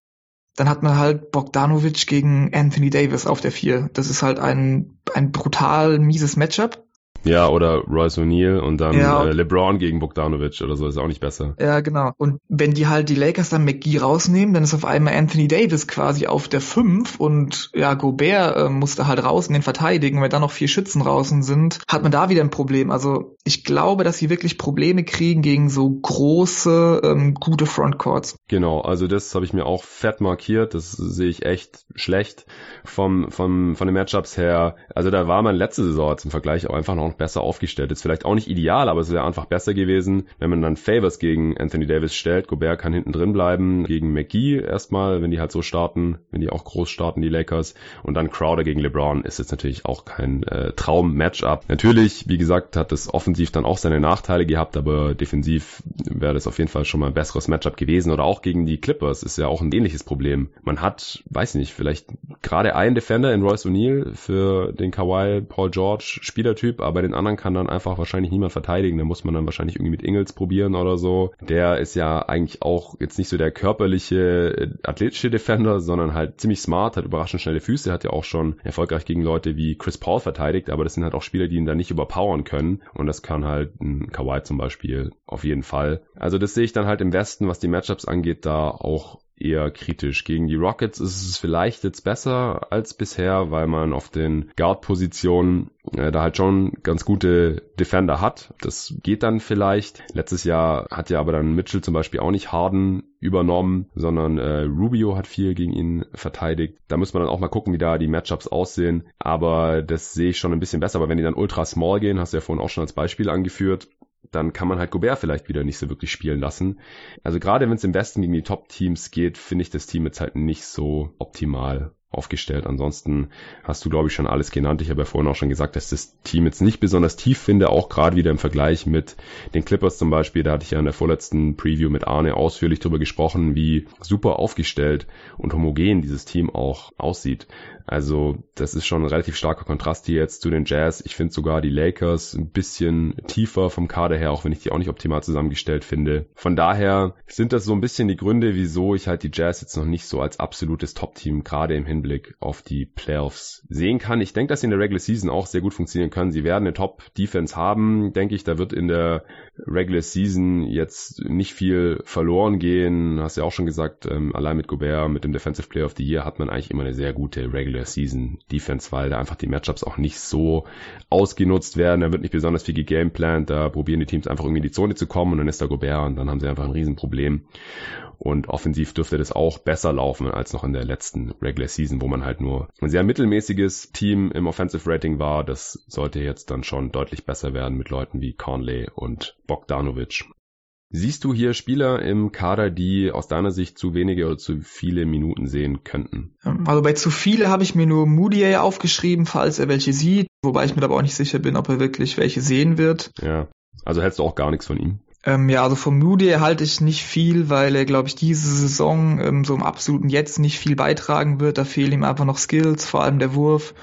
dann hat man halt Bogdanovic gegen Anthony Davis auf der vier. Das ist halt ein, ein brutal mieses Matchup. Ja, oder Royce O'Neal und dann ja. äh, LeBron gegen Bogdanovic oder so, ist auch nicht besser. Ja, genau. Und wenn die halt die Lakers dann McGee rausnehmen, dann ist auf einmal Anthony Davis quasi auf der 5 und ja, Gobert äh, musste halt raus und den verteidigen. Wenn da noch vier Schützen draußen sind, hat man da wieder ein Problem. Also ich glaube, dass sie wirklich Probleme kriegen gegen so große, ähm, gute Frontcourts. Genau, also das habe ich mir auch fett markiert. Das sehe ich echt schlecht vom, vom, von den Matchups her. Also da war man letzte Saison zum Vergleich auch einfach noch besser aufgestellt. Ist vielleicht auch nicht ideal, aber es wäre einfach besser gewesen, wenn man dann Favors gegen Anthony Davis stellt. Gobert kann hinten drin bleiben, gegen McGee erstmal, wenn die halt so starten, wenn die auch groß starten, die Lakers. Und dann Crowder gegen LeBron ist jetzt natürlich auch kein äh, Traum-Matchup. Natürlich, wie gesagt, hat es offensiv dann auch seine Nachteile gehabt, aber defensiv wäre das auf jeden Fall schon mal ein besseres Matchup gewesen. Oder auch gegen die Clippers ist ja auch ein ähnliches Problem. Man hat, weiß nicht, vielleicht gerade einen Defender in Royce O'Neal für den Kawhi Paul George Spielertyp, aber den anderen kann dann einfach wahrscheinlich niemand verteidigen. Da muss man dann wahrscheinlich irgendwie mit Ingels probieren oder so. Der ist ja eigentlich auch jetzt nicht so der körperliche, äh, athletische Defender, sondern halt ziemlich smart, hat überraschend schnelle Füße, hat ja auch schon erfolgreich gegen Leute wie Chris Paul verteidigt, aber das sind halt auch Spieler, die ihn dann nicht überpowern können. Und das kann halt ein Kawhi zum Beispiel auf jeden Fall. Also das sehe ich dann halt im Westen, was die Matchups angeht, da auch eher kritisch. Gegen die Rockets ist es vielleicht jetzt besser als bisher, weil man auf den Guard-Positionen äh, da halt schon ganz gute Defender hat. Das geht dann vielleicht. Letztes Jahr hat ja aber dann Mitchell zum Beispiel auch nicht Harden übernommen, sondern äh, Rubio hat viel gegen ihn verteidigt. Da muss man dann auch mal gucken, wie da die Matchups aussehen. Aber das sehe ich schon ein bisschen besser. Aber wenn die dann ultra small gehen, hast du ja vorhin auch schon als Beispiel angeführt, dann kann man halt Gobert vielleicht wieder nicht so wirklich spielen lassen. Also gerade wenn es im Westen gegen die Top-Teams geht, finde ich das Team jetzt halt nicht so optimal aufgestellt. Ansonsten hast du, glaube ich, schon alles genannt. Ich habe ja vorhin auch schon gesagt, dass das Team jetzt nicht besonders tief finde, auch gerade wieder im Vergleich mit den Clippers zum Beispiel. Da hatte ich ja in der vorletzten Preview mit Arne ausführlich darüber gesprochen, wie super aufgestellt und homogen dieses Team auch aussieht. Also das ist schon ein relativ starker Kontrast hier jetzt zu den Jazz. Ich finde sogar die Lakers ein bisschen tiefer vom Kader her, auch wenn ich die auch nicht optimal zusammengestellt finde. Von daher sind das so ein bisschen die Gründe, wieso ich halt die Jazz jetzt noch nicht so als absolutes Top-Team gerade im Hinblick auf die Playoffs sehen kann. Ich denke, dass sie in der Regular Season auch sehr gut funktionieren können. Sie werden eine Top-Defense haben, denke ich. Da wird in der Regular Season jetzt nicht viel verloren gehen. Hast ja auch schon gesagt, ähm, allein mit Gobert, mit dem Defensive Player of the Year hat man eigentlich immer eine sehr gute Regular Season Defense, weil da einfach die Matchups auch nicht so ausgenutzt werden. Da wird nicht besonders viel gegameplant. Da probieren die Teams einfach irgendwie in die Zone zu kommen und dann ist da Gobert und dann haben sie einfach ein Riesenproblem. Und offensiv dürfte das auch besser laufen als noch in der letzten Regular Season, wo man halt nur ein sehr mittelmäßiges Team im Offensive Rating war. Das sollte jetzt dann schon deutlich besser werden mit Leuten wie Conley und Bogdanovic. Siehst du hier Spieler im Kader, die aus deiner Sicht zu wenige oder zu viele Minuten sehen könnten? Also bei zu viele habe ich mir nur Moody aufgeschrieben, falls er welche sieht, wobei ich mir aber auch nicht sicher bin, ob er wirklich welche sehen wird. Ja, also hältst du auch gar nichts von ihm? Ähm, ja, also vom Moody halte ich nicht viel, weil er, glaube ich, diese Saison ähm, so im absoluten Jetzt nicht viel beitragen wird. Da fehlen ihm einfach noch Skills, vor allem der Wurf.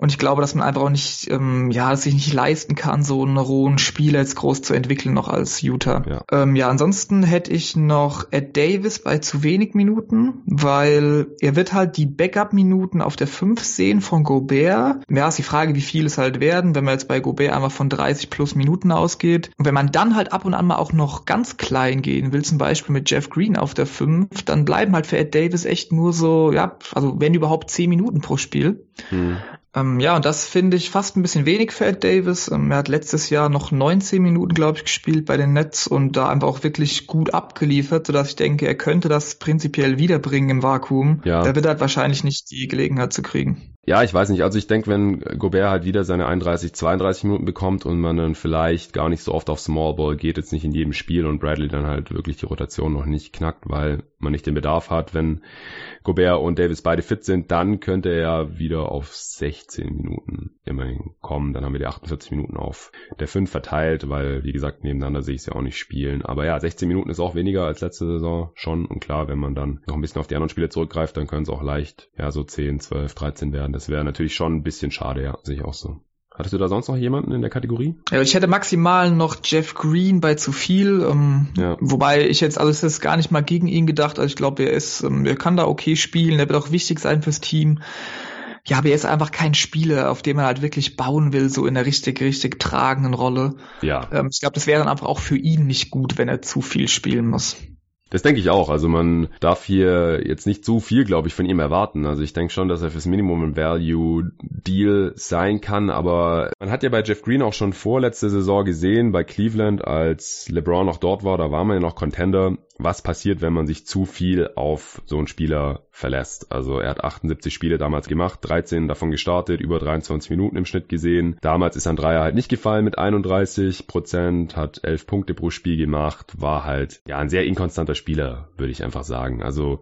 Und ich glaube, dass man einfach auch nicht, ähm, ja, sich nicht leisten kann, so einen rohen Spieler jetzt groß zu entwickeln, noch als Utah. Ja, ähm, ja ansonsten hätte ich noch Ed Davis bei zu wenig Minuten, weil er wird halt die Backup-Minuten auf der 5 sehen von Gobert. Ja, ist die Frage, wie viel es halt werden, wenn man jetzt bei Gobert einfach von 30 plus Minuten ausgeht. Und wenn man dann halt ab und an mal auch noch ganz klein gehen will, zum Beispiel mit Jeff Green auf der 5, dann bleiben halt für Ed Davis echt nur so, ja, also wenn überhaupt 10 Minuten pro Spiel. Hm. Ähm, ja, und das finde ich fast ein bisschen wenig für Ed Davis. Ähm, er hat letztes Jahr noch 19 Minuten, glaube ich, gespielt bei den Nets und da einfach auch wirklich gut abgeliefert, sodass ich denke, er könnte das prinzipiell wiederbringen im Vakuum. Ja. Da wird er halt wahrscheinlich nicht die Gelegenheit zu kriegen. Ja, ich weiß nicht. Also ich denke, wenn Gobert halt wieder seine 31, 32 Minuten bekommt und man dann vielleicht gar nicht so oft auf Small Ball geht, jetzt nicht in jedem Spiel und Bradley dann halt wirklich die Rotation noch nicht knackt, weil man nicht den Bedarf hat, wenn Gobert und Davis beide fit sind, dann könnte er wieder auf 16 Minuten immerhin kommen. Dann haben wir die 48 Minuten auf der 5 verteilt, weil, wie gesagt, nebeneinander sehe ich es ja auch nicht spielen. Aber ja, 16 Minuten ist auch weniger als letzte Saison schon. Und klar, wenn man dann noch ein bisschen auf die anderen Spiele zurückgreift, dann können es auch leicht, ja, so 10, 12, 13 werden. Das wäre natürlich schon ein bisschen schade, ja, sehe ich auch so. Hattest du da sonst noch jemanden in der Kategorie? Ja, ich hätte maximal noch Jeff Green bei zu viel, ähm, ja. wobei ich jetzt alles ist gar nicht mal gegen ihn gedacht. Also ich glaube, er ist, ähm, er kann da okay spielen, er wird auch wichtig sein fürs Team. Ja, aber er ist einfach kein Spieler, auf dem man halt wirklich bauen will, so in der richtig, richtig tragenden Rolle. Ja. Ähm, ich glaube, das wäre dann einfach auch für ihn nicht gut, wenn er zu viel spielen muss. Das denke ich auch. Also man darf hier jetzt nicht zu viel, glaube ich, von ihm erwarten. Also ich denke schon, dass er fürs Minimum Value Deal sein kann. Aber man hat ja bei Jeff Green auch schon vorletzte Saison gesehen, bei Cleveland, als LeBron noch dort war, da war man ja noch Contender was passiert, wenn man sich zu viel auf so einen Spieler verlässt. Also er hat 78 Spiele damals gemacht, 13 davon gestartet, über 23 Minuten im Schnitt gesehen. Damals ist ein Dreier halt nicht gefallen mit 31 Prozent, hat 11 Punkte pro Spiel gemacht, war halt ja ein sehr inkonstanter Spieler, würde ich einfach sagen. Also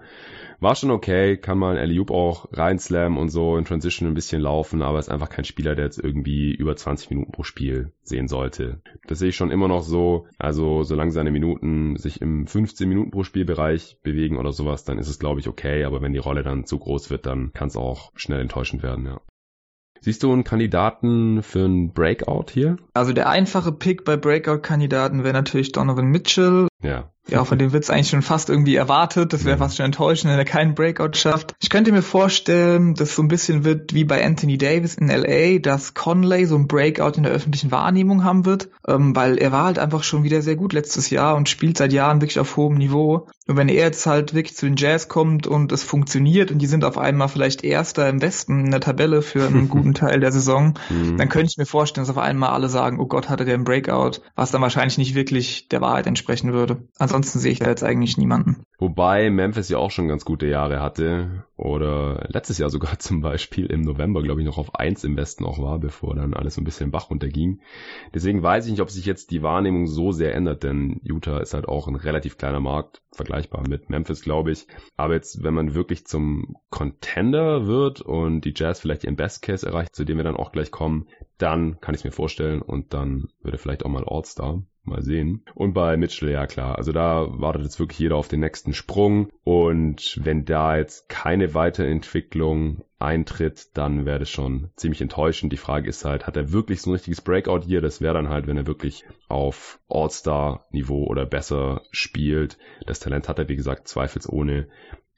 war schon okay, kann man Eliup auch reinslammen und so in Transition ein bisschen laufen, aber ist einfach kein Spieler, der jetzt irgendwie über 20 Minuten pro Spiel sehen sollte. Das sehe ich schon immer noch so. Also solange seine Minuten sich im 15 Minuten pro Spielbereich bewegen oder sowas, dann ist es glaube ich okay, aber wenn die Rolle dann zu groß wird, dann kann es auch schnell enttäuschend werden, ja. Siehst du einen Kandidaten für einen Breakout hier? Also der einfache Pick bei Breakout-Kandidaten wäre natürlich Donovan Mitchell. Ja. Ja, von dem wird's eigentlich schon fast irgendwie erwartet. Das wäre mhm. fast schon enttäuschend, wenn er keinen Breakout schafft. Ich könnte mir vorstellen, dass so ein bisschen wird wie bei Anthony Davis in LA, dass Conley so ein Breakout in der öffentlichen Wahrnehmung haben wird, ähm, weil er war halt einfach schon wieder sehr gut letztes Jahr und spielt seit Jahren wirklich auf hohem Niveau. Und wenn er jetzt halt wirklich zu den Jazz kommt und es funktioniert und die sind auf einmal vielleicht Erster im Westen in der Tabelle für einen guten Teil der Saison, mhm. dann könnte ich mir vorstellen, dass auf einmal alle sagen, oh Gott, hatte der einen Breakout, was dann wahrscheinlich nicht wirklich der Wahrheit entsprechen würde. Ansonsten ansonsten sehe ich da jetzt eigentlich niemanden. Wobei Memphis ja auch schon ganz gute Jahre hatte. Oder letztes Jahr sogar zum Beispiel im November, glaube ich, noch auf eins im Westen auch war, bevor dann alles so ein bisschen Bach runterging. Deswegen weiß ich nicht, ob sich jetzt die Wahrnehmung so sehr ändert, denn Utah ist halt auch ein relativ kleiner Markt, vergleichbar mit Memphis, glaube ich. Aber jetzt, wenn man wirklich zum Contender wird und die Jazz vielleicht ihren Best Case erreicht, zu dem wir dann auch gleich kommen, dann kann ich es mir vorstellen und dann würde vielleicht auch mal All-Star. Mal sehen. Und bei Mitchell, ja klar. Also da wartet jetzt wirklich jeder auf den nächsten Sprung. Und wenn da jetzt keine Weiterentwicklung eintritt, dann wäre das schon ziemlich enttäuschend. Die Frage ist halt, hat er wirklich so ein richtiges Breakout hier? Das wäre dann halt, wenn er wirklich auf All-Star-Niveau oder besser spielt. Das Talent hat er, wie gesagt, zweifelsohne.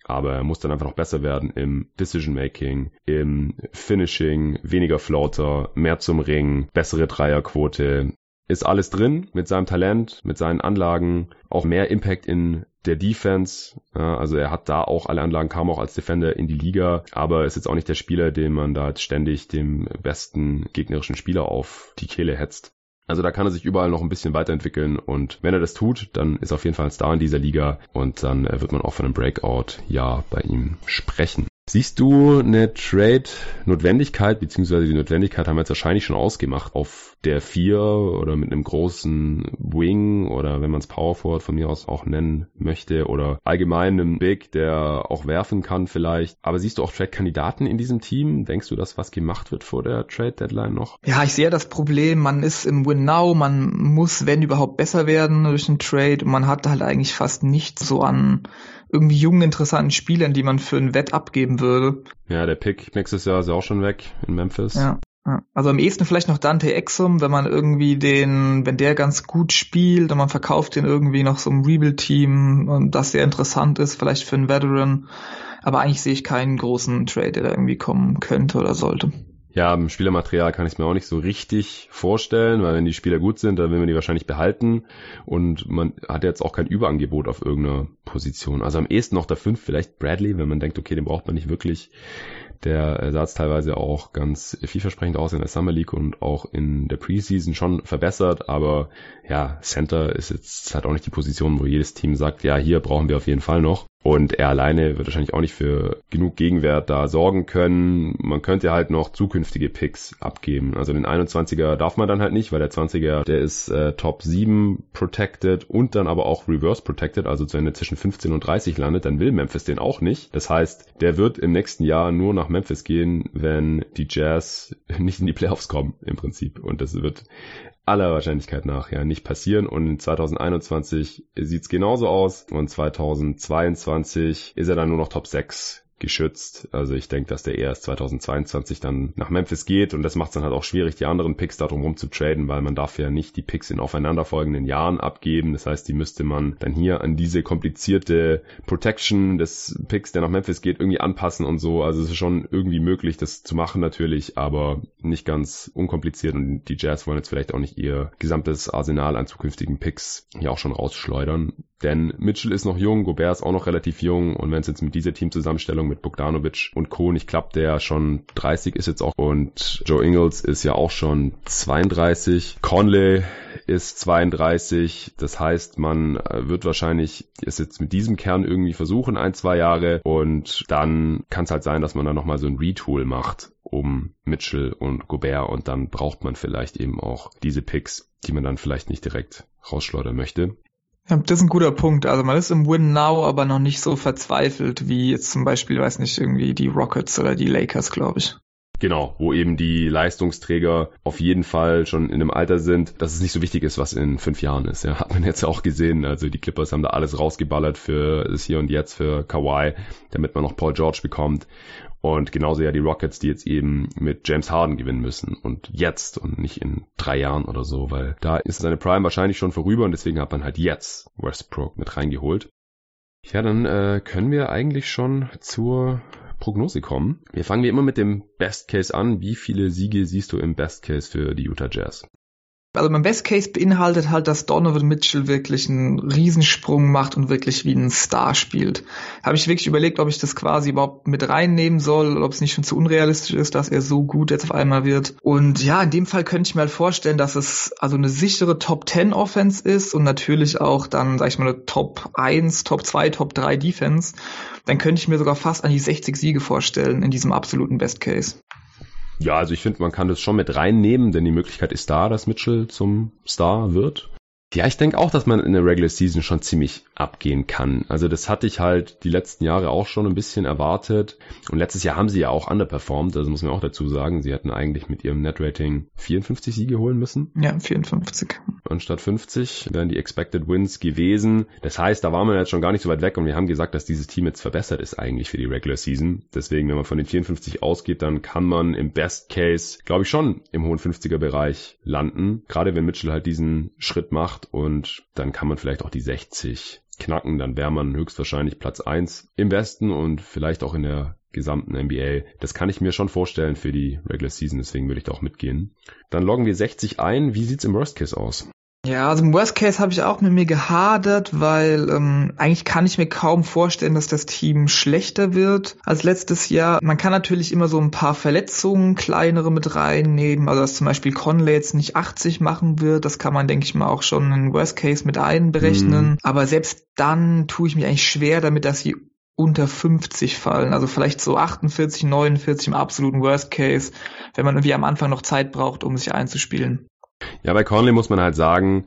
Aber er muss dann einfach noch besser werden im Decision Making, im Finishing, weniger Floater, mehr zum Ring, bessere Dreierquote, ist alles drin mit seinem Talent, mit seinen Anlagen, auch mehr Impact in der Defense. Also er hat da auch alle Anlagen, kam auch als Defender in die Liga, aber ist jetzt auch nicht der Spieler, den man da jetzt ständig dem besten gegnerischen Spieler auf die Kehle hetzt. Also da kann er sich überall noch ein bisschen weiterentwickeln und wenn er das tut, dann ist er auf jeden Fall ein Star in dieser Liga und dann wird man auch von einem Breakout ja bei ihm sprechen. Siehst du eine Trade-Notwendigkeit, beziehungsweise die Notwendigkeit haben wir jetzt wahrscheinlich schon ausgemacht, auf der vier oder mit einem großen Wing oder wenn man es Power Forward von mir aus auch nennen möchte oder allgemein einem Big, der auch werfen kann vielleicht. Aber siehst du auch Trade-Kandidaten in diesem Team? Denkst du, dass was gemacht wird vor der Trade-Deadline noch? Ja, ich sehe das Problem. Man ist im Win Now, man muss, wenn überhaupt, besser werden durch einen Trade. Man hat halt eigentlich fast nichts so an irgendwie jungen, interessanten Spielern, die man für ein Wett abgeben würde. Ja, der Pick nächstes Jahr ist ja auch schon weg in Memphis. Ja. Also am ehesten vielleicht noch Dante Exum, wenn man irgendwie den, wenn der ganz gut spielt und man verkauft den irgendwie noch so einem Rebuild-Team, das sehr interessant ist, vielleicht für einen Veteran. Aber eigentlich sehe ich keinen großen Trade, der da irgendwie kommen könnte oder sollte. Ja, im Spielermaterial kann ich es mir auch nicht so richtig vorstellen, weil wenn die Spieler gut sind, dann will man die wahrscheinlich behalten und man hat jetzt auch kein Überangebot auf irgendeiner Position. Also am ehesten noch der 5 vielleicht Bradley, wenn man denkt, okay, den braucht man nicht wirklich. Der sah es teilweise auch ganz vielversprechend aus in der Summer League und auch in der Preseason schon verbessert, aber ja, Center ist jetzt halt auch nicht die Position, wo jedes Team sagt, ja, hier brauchen wir auf jeden Fall noch. Und er alleine wird wahrscheinlich auch nicht für genug Gegenwert da sorgen können. Man könnte halt noch zukünftige Picks abgeben. Also den 21er darf man dann halt nicht, weil der 20er, der ist äh, Top 7 protected und dann aber auch Reverse protected. Also wenn er zwischen 15 und 30 landet, dann will Memphis den auch nicht. Das heißt, der wird im nächsten Jahr nur nach Memphis gehen, wenn die Jazz nicht in die Playoffs kommen im Prinzip. Und das wird aller Wahrscheinlichkeit nach ja nicht passieren. Und 2021 sieht's genauso aus. Und 2022 ist er dann nur noch Top 6 geschützt. Also ich denke, dass der erst 2022 dann nach Memphis geht und das macht es dann halt auch schwierig, die anderen Picks darum rum zu traden, weil man darf ja nicht die Picks in aufeinanderfolgenden Jahren abgeben. Das heißt, die müsste man dann hier an diese komplizierte Protection des Picks, der nach Memphis geht, irgendwie anpassen und so. Also es ist schon irgendwie möglich, das zu machen natürlich, aber nicht ganz unkompliziert und die Jazz wollen jetzt vielleicht auch nicht ihr gesamtes Arsenal an zukünftigen Picks hier auch schon rausschleudern. Denn Mitchell ist noch jung, Gobert ist auch noch relativ jung und wenn es jetzt mit dieser Teamzusammenstellung mit Bogdanovic und Co. nicht klappt, der schon 30 ist jetzt auch und Joe Ingles ist ja auch schon 32. Conley ist 32. Das heißt, man äh, wird wahrscheinlich es jetzt mit diesem Kern irgendwie versuchen, ein, zwei Jahre und dann kann es halt sein, dass man dann nochmal so ein Retool macht um Mitchell und Gobert und dann braucht man vielleicht eben auch diese Picks, die man dann vielleicht nicht direkt rausschleudern möchte. Ja, das ist ein guter Punkt. Also man ist im Win Now, aber noch nicht so verzweifelt wie jetzt zum Beispiel, weiß nicht, irgendwie die Rockets oder die Lakers, glaube ich. Genau, wo eben die Leistungsträger auf jeden Fall schon in einem Alter sind, dass es nicht so wichtig ist, was in fünf Jahren ist. Ja, hat man jetzt auch gesehen. Also die Clippers haben da alles rausgeballert für das Hier und Jetzt für Kawhi, damit man noch Paul George bekommt. Und genauso ja die Rockets, die jetzt eben mit James Harden gewinnen müssen. Und jetzt und nicht in drei Jahren oder so, weil da ist seine Prime wahrscheinlich schon vorüber und deswegen hat man halt jetzt Westbrook mit reingeholt. Ja, dann äh, können wir eigentlich schon zur Prognose kommen. Wir fangen wie immer mit dem Best Case an. Wie viele Siege siehst du im Best Case für die Utah Jazz? Also mein Best Case beinhaltet halt, dass Donovan Mitchell wirklich einen Riesensprung macht und wirklich wie ein Star spielt. Habe ich wirklich überlegt, ob ich das quasi überhaupt mit reinnehmen soll oder ob es nicht schon zu unrealistisch ist, dass er so gut jetzt auf einmal wird. Und ja, in dem Fall könnte ich mir halt vorstellen, dass es also eine sichere Top 10 Offense ist und natürlich auch dann, sag ich mal, eine Top 1, Top 2, Top 3 Defense. Dann könnte ich mir sogar fast an die 60 Siege vorstellen in diesem absoluten Best Case. Ja, also ich finde, man kann das schon mit reinnehmen, denn die Möglichkeit ist da, dass Mitchell zum Star wird. Ja, ich denke auch, dass man in der Regular Season schon ziemlich abgehen kann. Also das hatte ich halt die letzten Jahre auch schon ein bisschen erwartet. Und letztes Jahr haben sie ja auch underperformed, also muss man auch dazu sagen, sie hätten eigentlich mit ihrem Net-Rating 54 Siege holen müssen. Ja, 54. Anstatt 50 wären die Expected Wins gewesen. Das heißt, da waren wir jetzt schon gar nicht so weit weg und wir haben gesagt, dass dieses Team jetzt verbessert ist eigentlich für die Regular Season. Deswegen, wenn man von den 54 ausgeht, dann kann man im Best Case, glaube ich, schon im hohen 50er Bereich landen. Gerade wenn Mitchell halt diesen Schritt macht macht und dann kann man vielleicht auch die 60 knacken, dann wäre man höchstwahrscheinlich Platz 1 im Westen und vielleicht auch in der gesamten NBA. Das kann ich mir schon vorstellen für die Regular Season, deswegen würde ich da auch mitgehen. Dann loggen wir 60 ein. Wie sieht's im Worst Case aus? Ja, also im Worst Case habe ich auch mit mir gehadert, weil ähm, eigentlich kann ich mir kaum vorstellen, dass das Team schlechter wird als letztes Jahr. Man kann natürlich immer so ein paar Verletzungen, kleinere mit reinnehmen, also dass zum Beispiel Conley jetzt nicht 80 machen wird, das kann man, denke ich mal, auch schon in Worst Case mit einberechnen. Mhm. Aber selbst dann tue ich mich eigentlich schwer damit, dass sie unter 50 fallen. Also vielleicht so 48, 49 im absoluten Worst Case, wenn man irgendwie am Anfang noch Zeit braucht, um sich einzuspielen. Ja, bei Conley muss man halt sagen,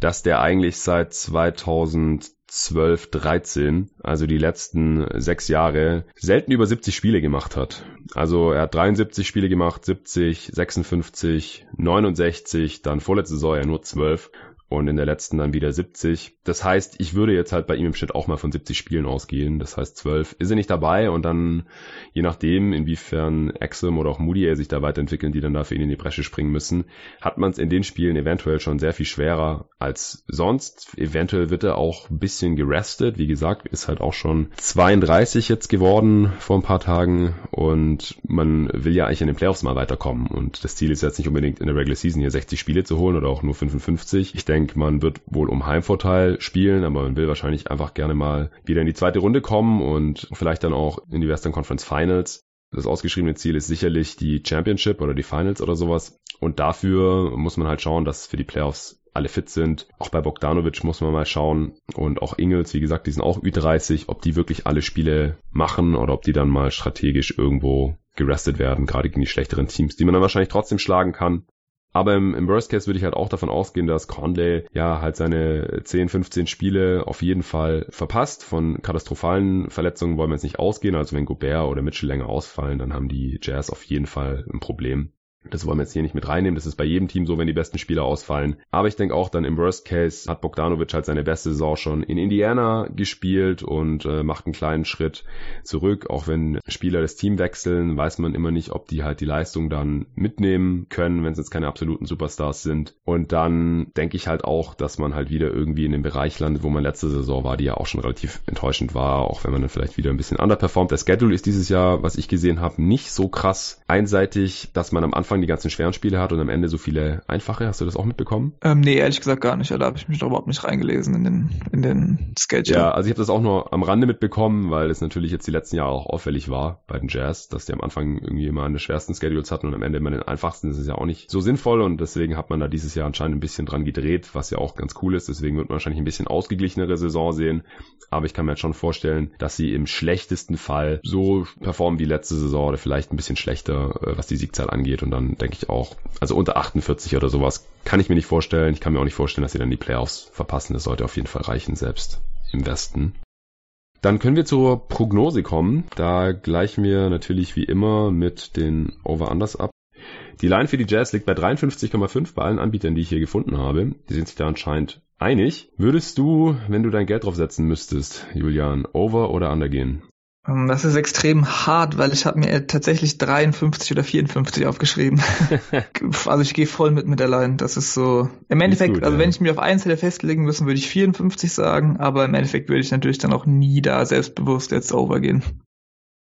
dass der eigentlich seit 2012, 13, also die letzten sechs Jahre, selten über 70 Spiele gemacht hat. Also er hat 73 Spiele gemacht, 70, 56, 69, dann vorletzte Saison ja nur 12 und in der letzten dann wieder 70. Das heißt, ich würde jetzt halt bei ihm im Schnitt auch mal von 70 Spielen ausgehen. Das heißt, 12 ist er nicht dabei und dann, je nachdem, inwiefern Exum oder auch Moody er sich da weiterentwickeln, die dann dafür ihn in die Bresche springen müssen, hat man es in den Spielen eventuell schon sehr viel schwerer als sonst. Eventuell wird er auch ein bisschen gerestet. Wie gesagt, ist halt auch schon 32 jetzt geworden vor ein paar Tagen und man will ja eigentlich in den Playoffs mal weiterkommen und das Ziel ist jetzt nicht unbedingt in der Regular Season hier 60 Spiele zu holen oder auch nur 55. Ich denke, denke, man wird wohl um Heimvorteil spielen, aber man will wahrscheinlich einfach gerne mal wieder in die zweite Runde kommen und vielleicht dann auch in die Western Conference Finals. Das ausgeschriebene Ziel ist sicherlich die Championship oder die Finals oder sowas. Und dafür muss man halt schauen, dass für die Playoffs alle fit sind. Auch bei Bogdanovic muss man mal schauen. Und auch Ingels, wie gesagt, die sind auch Ü30, ob die wirklich alle Spiele machen oder ob die dann mal strategisch irgendwo gerestet werden, gerade gegen die schlechteren Teams, die man dann wahrscheinlich trotzdem schlagen kann. Aber im, im Worst Case würde ich halt auch davon ausgehen, dass Conley ja halt seine 10, 15 Spiele auf jeden Fall verpasst. Von katastrophalen Verletzungen wollen wir jetzt nicht ausgehen. Also wenn Gobert oder Mitchell länger ausfallen, dann haben die Jazz auf jeden Fall ein Problem. Das wollen wir jetzt hier nicht mit reinnehmen. Das ist bei jedem Team so, wenn die besten Spieler ausfallen. Aber ich denke auch dann im Worst Case hat Bogdanovic halt seine beste Saison schon in Indiana gespielt und äh, macht einen kleinen Schritt zurück. Auch wenn Spieler das Team wechseln, weiß man immer nicht, ob die halt die Leistung dann mitnehmen können, wenn es jetzt keine absoluten Superstars sind. Und dann denke ich halt auch, dass man halt wieder irgendwie in dem Bereich landet, wo man letzte Saison war, die ja auch schon relativ enttäuschend war, auch wenn man dann vielleicht wieder ein bisschen underperformt. Der Schedule ist dieses Jahr, was ich gesehen habe, nicht so krass einseitig, dass man am Anfang Anfang die ganzen schweren Spiele hat und am Ende so viele einfache. Hast du das auch mitbekommen? Ähm, nee, ehrlich gesagt gar nicht. Da habe ich mich doch überhaupt nicht reingelesen in den, in den Schedule. Ja, also ich habe das auch nur am Rande mitbekommen, weil es natürlich jetzt die letzten Jahre auch auffällig war bei den Jazz, dass die am Anfang irgendwie immer eine schwersten Schedules hatten und am Ende immer den einfachsten. Das ist ja auch nicht so sinnvoll und deswegen hat man da dieses Jahr anscheinend ein bisschen dran gedreht, was ja auch ganz cool ist. Deswegen wird man wahrscheinlich ein bisschen ausgeglichenere Saison sehen. Aber ich kann mir jetzt schon vorstellen, dass sie im schlechtesten Fall so performen wie letzte Saison oder vielleicht ein bisschen schlechter, äh, was die Siegzahl angeht und dann dann denke ich auch, also unter 48 oder sowas kann ich mir nicht vorstellen. Ich kann mir auch nicht vorstellen, dass sie dann die Playoffs verpassen. Das sollte auf jeden Fall reichen, selbst im Westen. Dann können wir zur Prognose kommen. Da gleichen wir natürlich wie immer mit den Over-Unders ab. Die Line für die Jazz liegt bei 53,5 bei allen Anbietern, die ich hier gefunden habe. Die sind sich da anscheinend einig. Würdest du, wenn du dein Geld drauf setzen müsstest, Julian, Over oder Under gehen? Ähm, das ist extrem hart, weil ich habe mir tatsächlich 53 oder 54 aufgeschrieben. also ich gehe voll mit mit der Line. Das ist so. Im Endeffekt, gut, also ja. wenn ich mir auf eins hätte festlegen müssen, würde ich 54 sagen, aber im Endeffekt würde ich natürlich dann auch nie da selbstbewusst jetzt overgehen.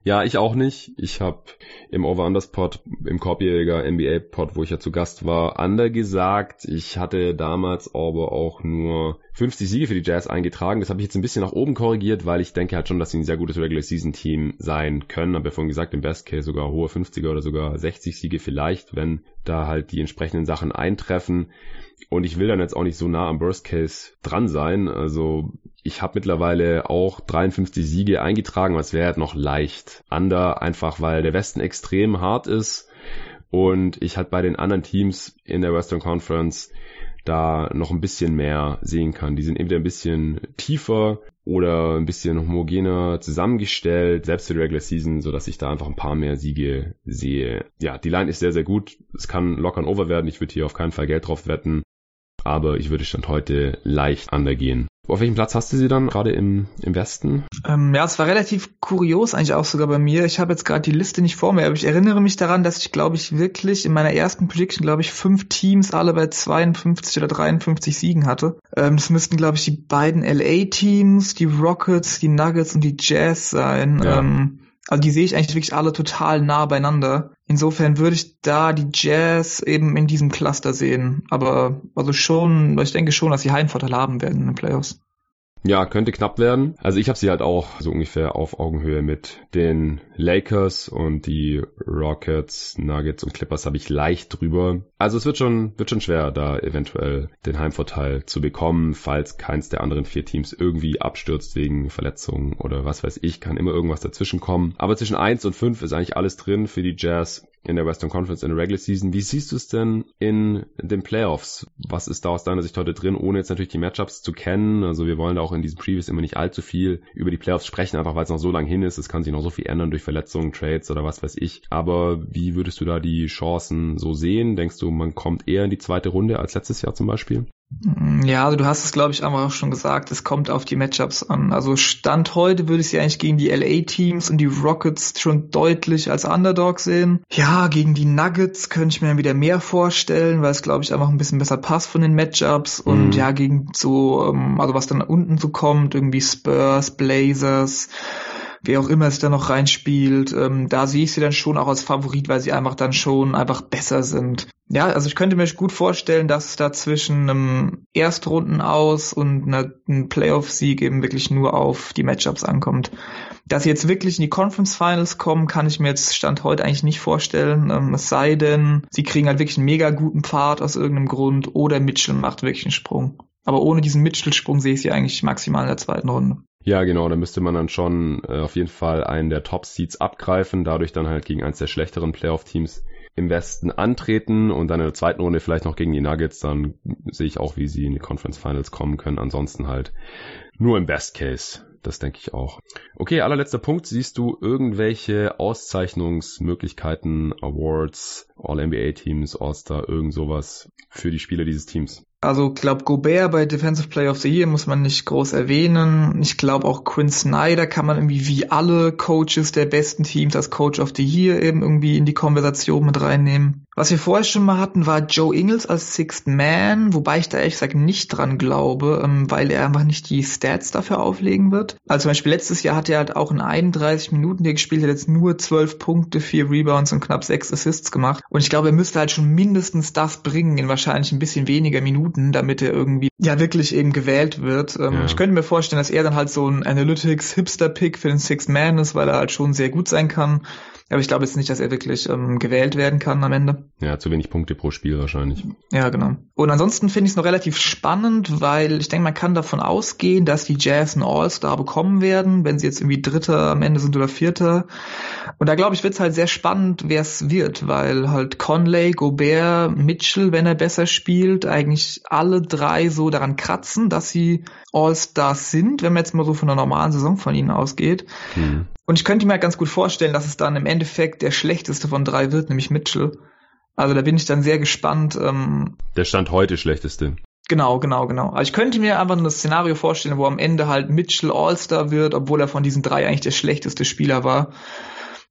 Ja, ich auch nicht. Ich habe im Over-Unders-Pod, im Korbjäger NBA-Pod, wo ich ja zu Gast war, Under gesagt. Ich hatte damals aber auch nur 50 Siege für die Jazz eingetragen. Das habe ich jetzt ein bisschen nach oben korrigiert, weil ich denke halt schon, dass sie ein sehr gutes Regular-Season-Team sein können. Aber vorhin gesagt, im Best Case sogar hohe 50er oder sogar 60 Siege vielleicht, wenn da halt die entsprechenden Sachen eintreffen. Und ich will dann jetzt auch nicht so nah am Worst Case dran sein. Also ich habe mittlerweile auch 53 Siege eingetragen, was wäre halt noch leicht. Under, einfach weil der Westen extrem hart ist und ich halt bei den anderen Teams in der Western Conference da noch ein bisschen mehr sehen kann. Die sind entweder ein bisschen tiefer oder ein bisschen homogener zusammengestellt, selbst für die Regular Season, so dass ich da einfach ein paar mehr Siege sehe. Ja, die Line ist sehr, sehr gut. Es kann locker und over werden. Ich würde hier auf keinen Fall Geld drauf wetten aber ich würde Stand heute leicht undergehen. Auf welchem Platz hast du sie dann gerade im, im Westen? Ähm, ja, es war relativ kurios eigentlich auch sogar bei mir. Ich habe jetzt gerade die Liste nicht vor mir, aber ich erinnere mich daran, dass ich glaube ich wirklich in meiner ersten Prediction glaube ich fünf Teams alle bei 52 oder 53 Siegen hatte. Ähm, das müssten glaube ich die beiden LA Teams, die Rockets, die Nuggets und die Jazz sein. Ja. Ähm, also die sehe ich eigentlich wirklich alle total nah beieinander. Insofern würde ich da die Jazz eben in diesem Cluster sehen. Aber also schon, ich denke schon, dass sie Heimvorteil haben werden in den Playoffs. Ja, könnte knapp werden. Also ich habe sie halt auch so ungefähr auf Augenhöhe mit den Lakers und die Rockets, Nuggets und Clippers habe ich leicht drüber. Also es wird schon, wird schon schwer, da eventuell den Heimvorteil zu bekommen, falls keins der anderen vier Teams irgendwie abstürzt wegen Verletzungen oder was weiß ich, kann immer irgendwas dazwischen kommen. Aber zwischen eins und fünf ist eigentlich alles drin für die Jazz in der Western Conference in der Regular Season. Wie siehst du es denn in den Playoffs? Was ist da aus deiner Sicht heute drin, ohne jetzt natürlich die Matchups zu kennen? Also wir wollen da auch in diesen Previews immer nicht allzu viel über die Playoffs sprechen, einfach weil es noch so lang hin ist. Es kann sich noch so viel ändern durch Verletzungen, Trades oder was weiß ich. Aber wie würdest du da die Chancen so sehen? Denkst du, man kommt eher in die zweite Runde als letztes Jahr zum Beispiel? Mm, ja, also du hast es, glaube ich, einfach auch schon gesagt, es kommt auf die Matchups an. Also Stand heute würde ich sie eigentlich gegen die LA-Teams und die Rockets schon deutlich als Underdog sehen. Ja, gegen die Nuggets könnte ich mir dann wieder mehr vorstellen, weil es, glaube ich, einfach ein bisschen besser passt von den Matchups. Und mhm. ja, gegen so, ähm, also was dann unten so kommt, irgendwie Spurs, Blazers, wer auch immer es da noch reinspielt, ähm, da sehe ich sie dann schon auch als Favorit, weil sie einfach dann schon einfach besser sind. Ja, also ich könnte mir gut vorstellen, dass es da zwischen einem Erstrunden aus und einer, einem Playoff-Sieg eben wirklich nur auf die Matchups ankommt. Dass sie jetzt wirklich in die Conference Finals kommen, kann ich mir jetzt Stand heute eigentlich nicht vorstellen. Ähm, es sei denn, sie kriegen halt wirklich einen mega guten Pfad aus irgendeinem Grund oder Mitchell macht wirklich einen Sprung. Aber ohne diesen Mitchell-Sprung sehe ich sie eigentlich maximal in der zweiten Runde. Ja, genau, da müsste man dann schon äh, auf jeden Fall einen der Top-Seeds abgreifen, dadurch dann halt gegen eins der schlechteren Playoff-Teams im Westen antreten und dann in der zweiten Runde vielleicht noch gegen die Nuggets, dann sehe ich auch, wie sie in die Conference Finals kommen können. Ansonsten halt nur im Best Case. Das denke ich auch. Okay, allerletzter Punkt. Siehst du irgendwelche Auszeichnungsmöglichkeiten, Awards, All-NBA-Teams, All-Star, irgend sowas für die Spieler dieses Teams? Also glaub Gobert bei Defensive Player of the Year muss man nicht groß erwähnen. Ich glaube auch Quinn Snyder kann man irgendwie wie alle Coaches der besten Teams als Coach of the Year eben irgendwie in die Konversation mit reinnehmen. Was wir vorher schon mal hatten, war Joe Ingles als Sixth Man, wobei ich da ehrlich gesagt nicht dran glaube, ähm, weil er einfach nicht die Stats dafür auflegen wird. Also zum Beispiel letztes Jahr hat er halt auch in 31 Minuten, die er gespielt hat, jetzt nur 12 Punkte, 4 Rebounds und knapp 6 Assists gemacht. Und ich glaube, er müsste halt schon mindestens das bringen in wahrscheinlich ein bisschen weniger Minuten, damit er irgendwie ja wirklich eben gewählt wird. Ähm, ja. Ich könnte mir vorstellen, dass er dann halt so ein Analytics-Hipster-Pick für den Sixth Man ist, weil er halt schon sehr gut sein kann. Aber ich glaube jetzt nicht, dass er wirklich ähm, gewählt werden kann am Ende. Ja, zu wenig Punkte pro Spiel wahrscheinlich. Ja, genau. Und ansonsten finde ich es noch relativ spannend, weil ich denke, man kann davon ausgehen, dass die Jazz einen All-Star bekommen werden, wenn sie jetzt irgendwie Dritter am Ende sind oder Vierter. Und da glaube ich, wird es halt sehr spannend, wer es wird, weil halt Conley, Gobert, Mitchell, wenn er besser spielt, eigentlich alle drei so daran kratzen, dass sie All-Stars sind, wenn man jetzt mal so von einer normalen Saison von ihnen ausgeht. Hm. Und ich könnte mir halt ganz gut vorstellen, dass es dann im Endeffekt der schlechteste von drei wird, nämlich Mitchell. Also da bin ich dann sehr gespannt. Ähm, der Stand heute schlechteste. Genau, genau, genau. Also ich könnte mir einfach ein Szenario vorstellen, wo am Ende halt Mitchell All-Star wird, obwohl er von diesen drei eigentlich der schlechteste Spieler war.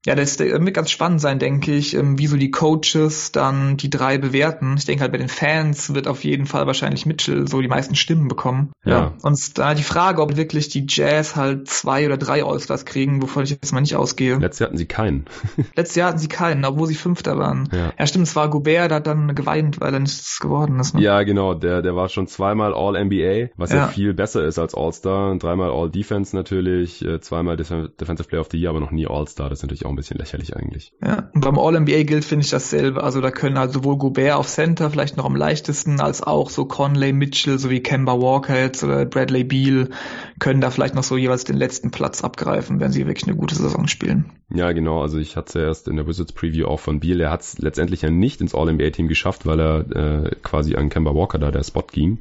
Ja, das wird ganz spannend sein, denke ich, ähm, wie so die Coaches dann die drei bewerten. Ich denke halt bei den Fans wird auf jeden Fall wahrscheinlich Mitchell so die meisten Stimmen bekommen. Ja. Und da die Frage, ob wirklich die Jazz halt zwei oder drei All-Stars kriegen, wovon ich jetzt mal nicht ausgehe. Letztes Jahr hatten sie keinen. Letztes Jahr hatten sie keinen, obwohl sie Fünfter waren. Ja, ja stimmt, es war Gobert, der hat dann geweint, weil er nichts geworden ist. Ne? Ja, genau, der, der war schon zweimal All-NBA, was ja. ja. viel besser ist als All-Star. Dreimal All-Defense natürlich, äh, zweimal Defensive Player of the Year, aber noch nie All-Star. Das ist natürlich auch ein bisschen lächerlich eigentlich. Ja, und beim All-NBA gilt, finde ich dasselbe. Also da können halt sowohl Gobert auf Center vielleicht noch am leichtesten, als auch so Conley Mitchell sowie Kemba Walker jetzt oder Bradley Beal können da vielleicht noch so jeweils den letzten Platz abgreifen, wenn sie wirklich eine gute Saison spielen. Ja, genau. Also ich hatte erst in der Wizards Preview auch von Beal. Er hat es letztendlich ja nicht ins All-NBA-Team geschafft, weil er äh, quasi an Kemba Walker da der Spot ging.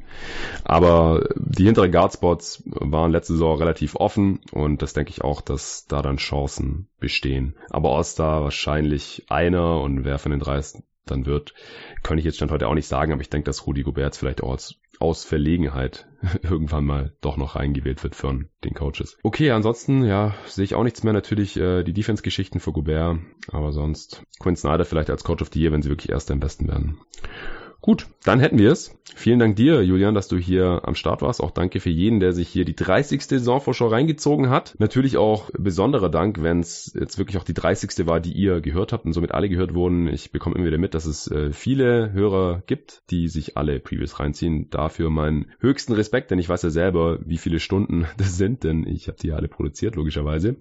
Aber die hinteren Guard-Spots waren letzte Saison relativ offen und das denke ich auch, dass da dann Chancen bestehen. Aber All-Star wahrscheinlich einer und wer von den drei dann wird, kann ich jetzt stand heute auch nicht sagen, aber ich denke, dass Rudi Gobert vielleicht auch als aus Verlegenheit irgendwann mal doch noch reingewählt wird von den Coaches. Okay, ansonsten, ja, sehe ich auch nichts mehr. Natürlich äh, die Defense-Geschichten für Gobert, aber sonst Quinn Snyder vielleicht als Coach of the Year, wenn sie wirklich Erster im Besten werden. Gut, dann hätten wir es. Vielen Dank dir, Julian, dass du hier am Start warst. Auch danke für jeden, der sich hier die 30. Saisonvorschau reingezogen hat. Natürlich auch besonderer Dank, wenn es jetzt wirklich auch die 30. war, die ihr gehört habt und somit alle gehört wurden. Ich bekomme immer wieder mit, dass es äh, viele Hörer gibt, die sich alle Previews reinziehen. Dafür meinen höchsten Respekt, denn ich weiß ja selber, wie viele Stunden das sind, denn ich habe die alle produziert, logischerweise.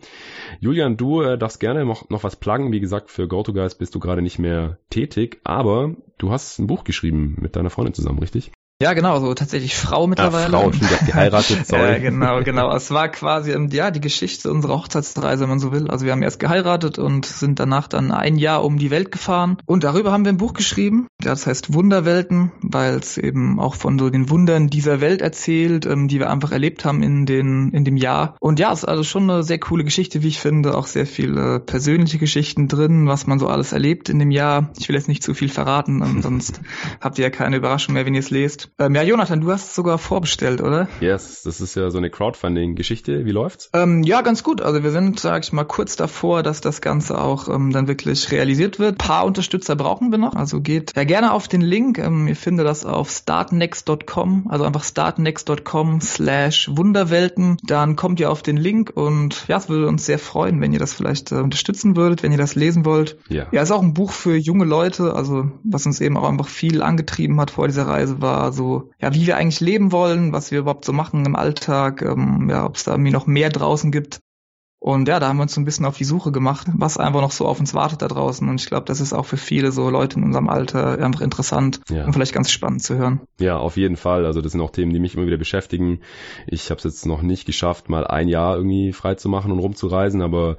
Julian, du äh, darfst gerne noch, noch was pluggen. Wie gesagt, für GoToGuys bist du gerade nicht mehr tätig, aber du hast ein Buch geschrieben mit deiner Freundin zusammen, richtig? Ja, genau, so tatsächlich Frau mittlerweile. Ja, Frau, schon geheiratet, sorry. ja, genau, genau. Es war quasi, ähm, ja, die Geschichte unserer Hochzeitsreise, wenn man so will. Also wir haben erst geheiratet und sind danach dann ein Jahr um die Welt gefahren. Und darüber haben wir ein Buch geschrieben. Ja, das heißt Wunderwelten, weil es eben auch von so den Wundern dieser Welt erzählt, ähm, die wir einfach erlebt haben in den, in dem Jahr. Und ja, es ist also schon eine sehr coole Geschichte, wie ich finde. Auch sehr viele persönliche Geschichten drin, was man so alles erlebt in dem Jahr. Ich will jetzt nicht zu viel verraten, ähm, sonst habt ihr ja keine Überraschung mehr, wenn ihr es lest. Ähm, ja, Jonathan, du hast es sogar vorbestellt, oder? Yes, das ist ja so eine Crowdfunding-Geschichte. Wie läuft's? Ähm, ja, ganz gut. Also wir sind, sag ich mal, kurz davor, dass das Ganze auch ähm, dann wirklich realisiert wird. Ein paar Unterstützer brauchen wir noch. Also geht ja gerne auf den Link. Ähm, ihr findet das auf startnext.com, also einfach startnext.com slash Wunderwelten. Dann kommt ihr auf den Link und ja, es würde uns sehr freuen, wenn ihr das vielleicht äh, unterstützen würdet, wenn ihr das lesen wollt. Ja. Ja, ist auch ein Buch für junge Leute, also was uns eben auch einfach viel angetrieben hat vor dieser Reise war so, ja, wie wir eigentlich leben wollen, was wir überhaupt so machen im Alltag, ähm, ja, ob es da irgendwie noch mehr draußen gibt. Und ja, da haben wir uns so ein bisschen auf die Suche gemacht, was einfach noch so auf uns wartet da draußen. Und ich glaube, das ist auch für viele so Leute in unserem Alter einfach interessant ja. und vielleicht ganz spannend zu hören. Ja, auf jeden Fall. Also das sind auch Themen, die mich immer wieder beschäftigen. Ich habe es jetzt noch nicht geschafft, mal ein Jahr irgendwie frei zu machen und rumzureisen, aber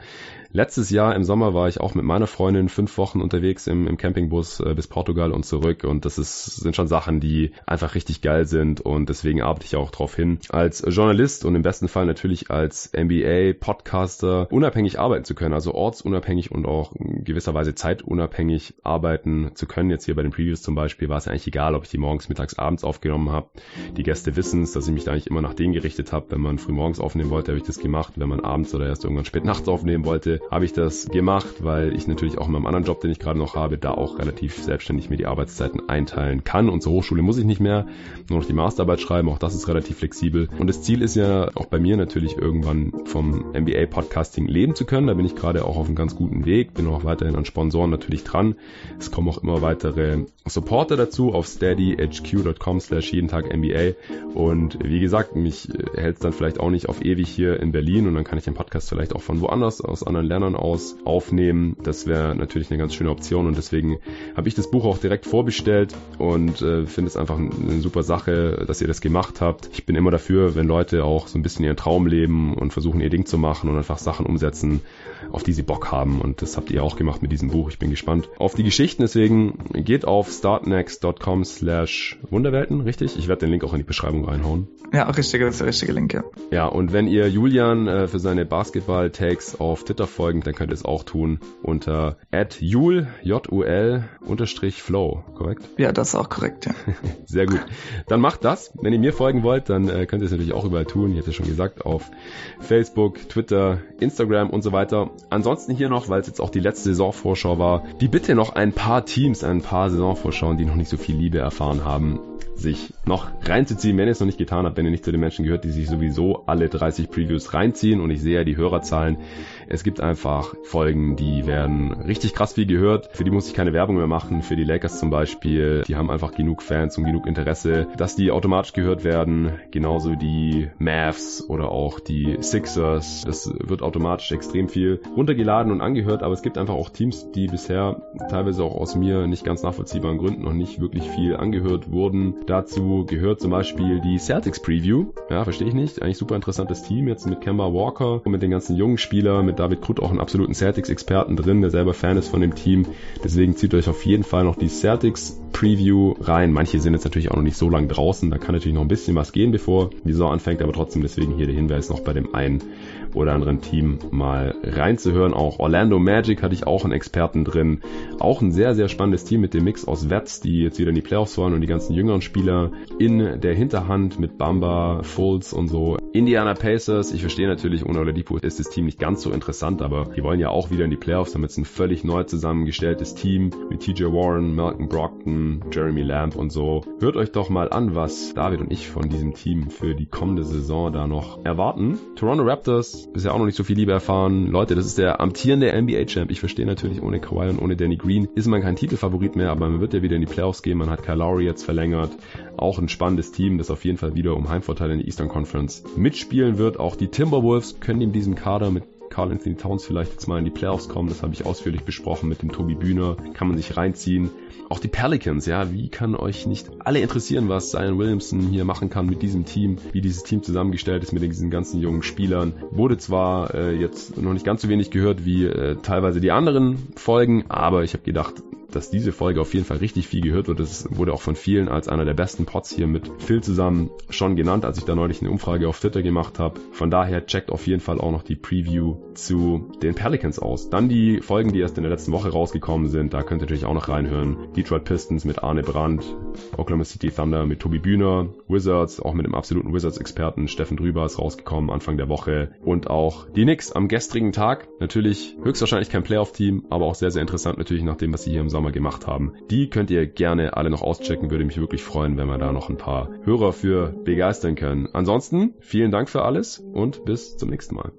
Letztes Jahr im Sommer war ich auch mit meiner Freundin fünf Wochen unterwegs im, im Campingbus äh, bis Portugal und zurück und das ist, sind schon Sachen, die einfach richtig geil sind und deswegen arbeite ich auch darauf hin, als Journalist und im besten Fall natürlich als MBA-Podcaster unabhängig arbeiten zu können, also ortsunabhängig und auch in gewisser Weise zeitunabhängig arbeiten zu können. Jetzt hier bei den Previews zum Beispiel war es eigentlich egal, ob ich die morgens, mittags, abends aufgenommen habe. Die Gäste wissen es, dass ich mich da eigentlich immer nach denen gerichtet habe. Wenn man früh morgens aufnehmen wollte, habe ich das gemacht. Wenn man abends oder erst irgendwann spät nachts aufnehmen wollte, habe ich das gemacht, weil ich natürlich auch in meinem anderen Job, den ich gerade noch habe, da auch relativ selbstständig mir die Arbeitszeiten einteilen kann. Und zur Hochschule muss ich nicht mehr, nur noch die Masterarbeit schreiben, auch das ist relativ flexibel. Und das Ziel ist ja auch bei mir natürlich irgendwann vom MBA-Podcasting leben zu können. Da bin ich gerade auch auf einem ganz guten Weg, bin auch weiterhin an Sponsoren natürlich dran. Es kommen auch immer weitere Supporter dazu auf steadyhq.com slash jeden Tag MBA. Und wie gesagt, mich hält es dann vielleicht auch nicht auf ewig hier in Berlin und dann kann ich den Podcast vielleicht auch von woanders aus anderen Lernern aus aufnehmen. Das wäre natürlich eine ganz schöne Option und deswegen habe ich das Buch auch direkt vorbestellt und äh, finde es einfach eine super Sache, dass ihr das gemacht habt. Ich bin immer dafür, wenn Leute auch so ein bisschen ihren Traum leben und versuchen ihr Ding zu machen und einfach Sachen umsetzen, auf die sie Bock haben und das habt ihr auch gemacht mit diesem Buch. Ich bin gespannt auf die Geschichten, deswegen geht auf startnext.com slash Wunderwelten, richtig? Ich werde den Link auch in die Beschreibung reinhauen. Ja, richtig, das ist der richtige Link, ja. Ja, und wenn ihr Julian äh, für seine Basketball-Takes auf Twitter folgen, dann könnt ihr es auch tun unter @jul J-U-L unterstrich Flow, korrekt? Ja, das ist auch korrekt, ja. Sehr gut. Dann macht das. Wenn ihr mir folgen wollt, dann äh, könnt ihr es natürlich auch überall tun. Ich hatte schon gesagt, auf Facebook, Twitter, Instagram und so weiter. Ansonsten hier noch, weil es jetzt auch die letzte Saisonvorschau war, die bitte noch ein paar Teams, ein paar Saisonvorschauen, die noch nicht so viel Liebe erfahren haben, sich noch reinzuziehen, wenn ihr es noch nicht getan habt, wenn ihr nicht zu den Menschen gehört, die sich sowieso alle 30 Previews reinziehen und ich sehe ja die Hörerzahlen. Es gibt einfach Folgen, die werden richtig krass viel gehört. Für die muss ich keine Werbung mehr machen. Für die Lakers zum Beispiel, die haben einfach genug Fans und genug Interesse, dass die automatisch gehört werden. Genauso die Mavs oder auch die Sixers. Das wird automatisch extrem viel runtergeladen und angehört, aber es gibt einfach auch Teams, die bisher teilweise auch aus mir nicht ganz nachvollziehbaren Gründen noch nicht wirklich viel angehört wurden. Dazu gehört zum Beispiel die Celtics Preview. Ja, verstehe ich nicht. Eigentlich super interessantes Team jetzt mit Kemba Walker und mit den ganzen jungen Spielern, mit David Krut auch einen absoluten Celtics-Experten drin, der selber Fan ist von dem Team. Deswegen zieht euch auf jeden Fall noch die Celtics Preview rein. Manche sind jetzt natürlich auch noch nicht so lange draußen. Da kann natürlich noch ein bisschen was gehen, bevor die Saison anfängt, aber trotzdem deswegen hier der Hinweis noch bei dem einen oder anderen Team mal reinzuhören. Auch Orlando Magic hatte ich auch einen Experten drin. Auch ein sehr, sehr spannendes Team mit dem Mix aus Vets, die jetzt wieder in die Playoffs wollen und die ganzen jüngeren Spieler in der Hinterhand mit Bamba, Fultz und so. Indiana Pacers, ich verstehe natürlich, ohne Oladipo ist das Team nicht ganz so interessant, aber die wollen ja auch wieder in die Playoffs, damit es ein völlig neu zusammengestelltes Team mit TJ Warren, Malcolm Brockton, Jeremy Lamb und so. Hört euch doch mal an, was David und ich von diesem Team für die kommende Saison da noch erwarten. Toronto Raptors, bisher auch noch nicht so viel Liebe erfahren. Leute, das ist der amtierende NBA-Champ. Ich verstehe natürlich, ohne Kawhi und ohne Danny Green ist man kein Titelfavorit mehr, aber man wird ja wieder in die Playoffs gehen. Man hat Kyle Lowry jetzt verlängert. Auch ein spannendes Team, das auf jeden Fall wieder um Heimvorteile in der Eastern Conference mitspielen wird. Auch die Timberwolves können in diesem Kader mit Carl Anthony Towns vielleicht jetzt mal in die Playoffs kommen. Das habe ich ausführlich besprochen mit dem Tobi Bühner. Kann man sich reinziehen. Auch die Pelicans, ja, wie kann euch nicht alle interessieren, was Zion Williamson hier machen kann mit diesem Team, wie dieses Team zusammengestellt ist mit diesen ganzen jungen Spielern. Wurde zwar äh, jetzt noch nicht ganz so wenig gehört wie äh, teilweise die anderen Folgen, aber ich habe gedacht, dass diese Folge auf jeden Fall richtig viel gehört wird. Das wurde auch von vielen als einer der besten Pots hier mit Phil zusammen schon genannt, als ich da neulich eine Umfrage auf Twitter gemacht habe. Von daher checkt auf jeden Fall auch noch die Preview zu den Pelicans aus. Dann die Folgen, die erst in der letzten Woche rausgekommen sind. Da könnt ihr natürlich auch noch reinhören. Detroit Pistons mit Arne Brandt, Oklahoma City Thunder mit Tobi Bühner, Wizards auch mit dem absoluten Wizards-Experten Steffen Drüber ist rausgekommen Anfang der Woche und auch die Knicks am gestrigen Tag. Natürlich höchstwahrscheinlich kein Playoff-Team, aber auch sehr, sehr interessant natürlich nach dem, was sie hier im Sommer gemacht haben. Die könnt ihr gerne alle noch auschecken, würde mich wirklich freuen, wenn wir da noch ein paar Hörer für begeistern können. Ansonsten vielen Dank für alles und bis zum nächsten Mal.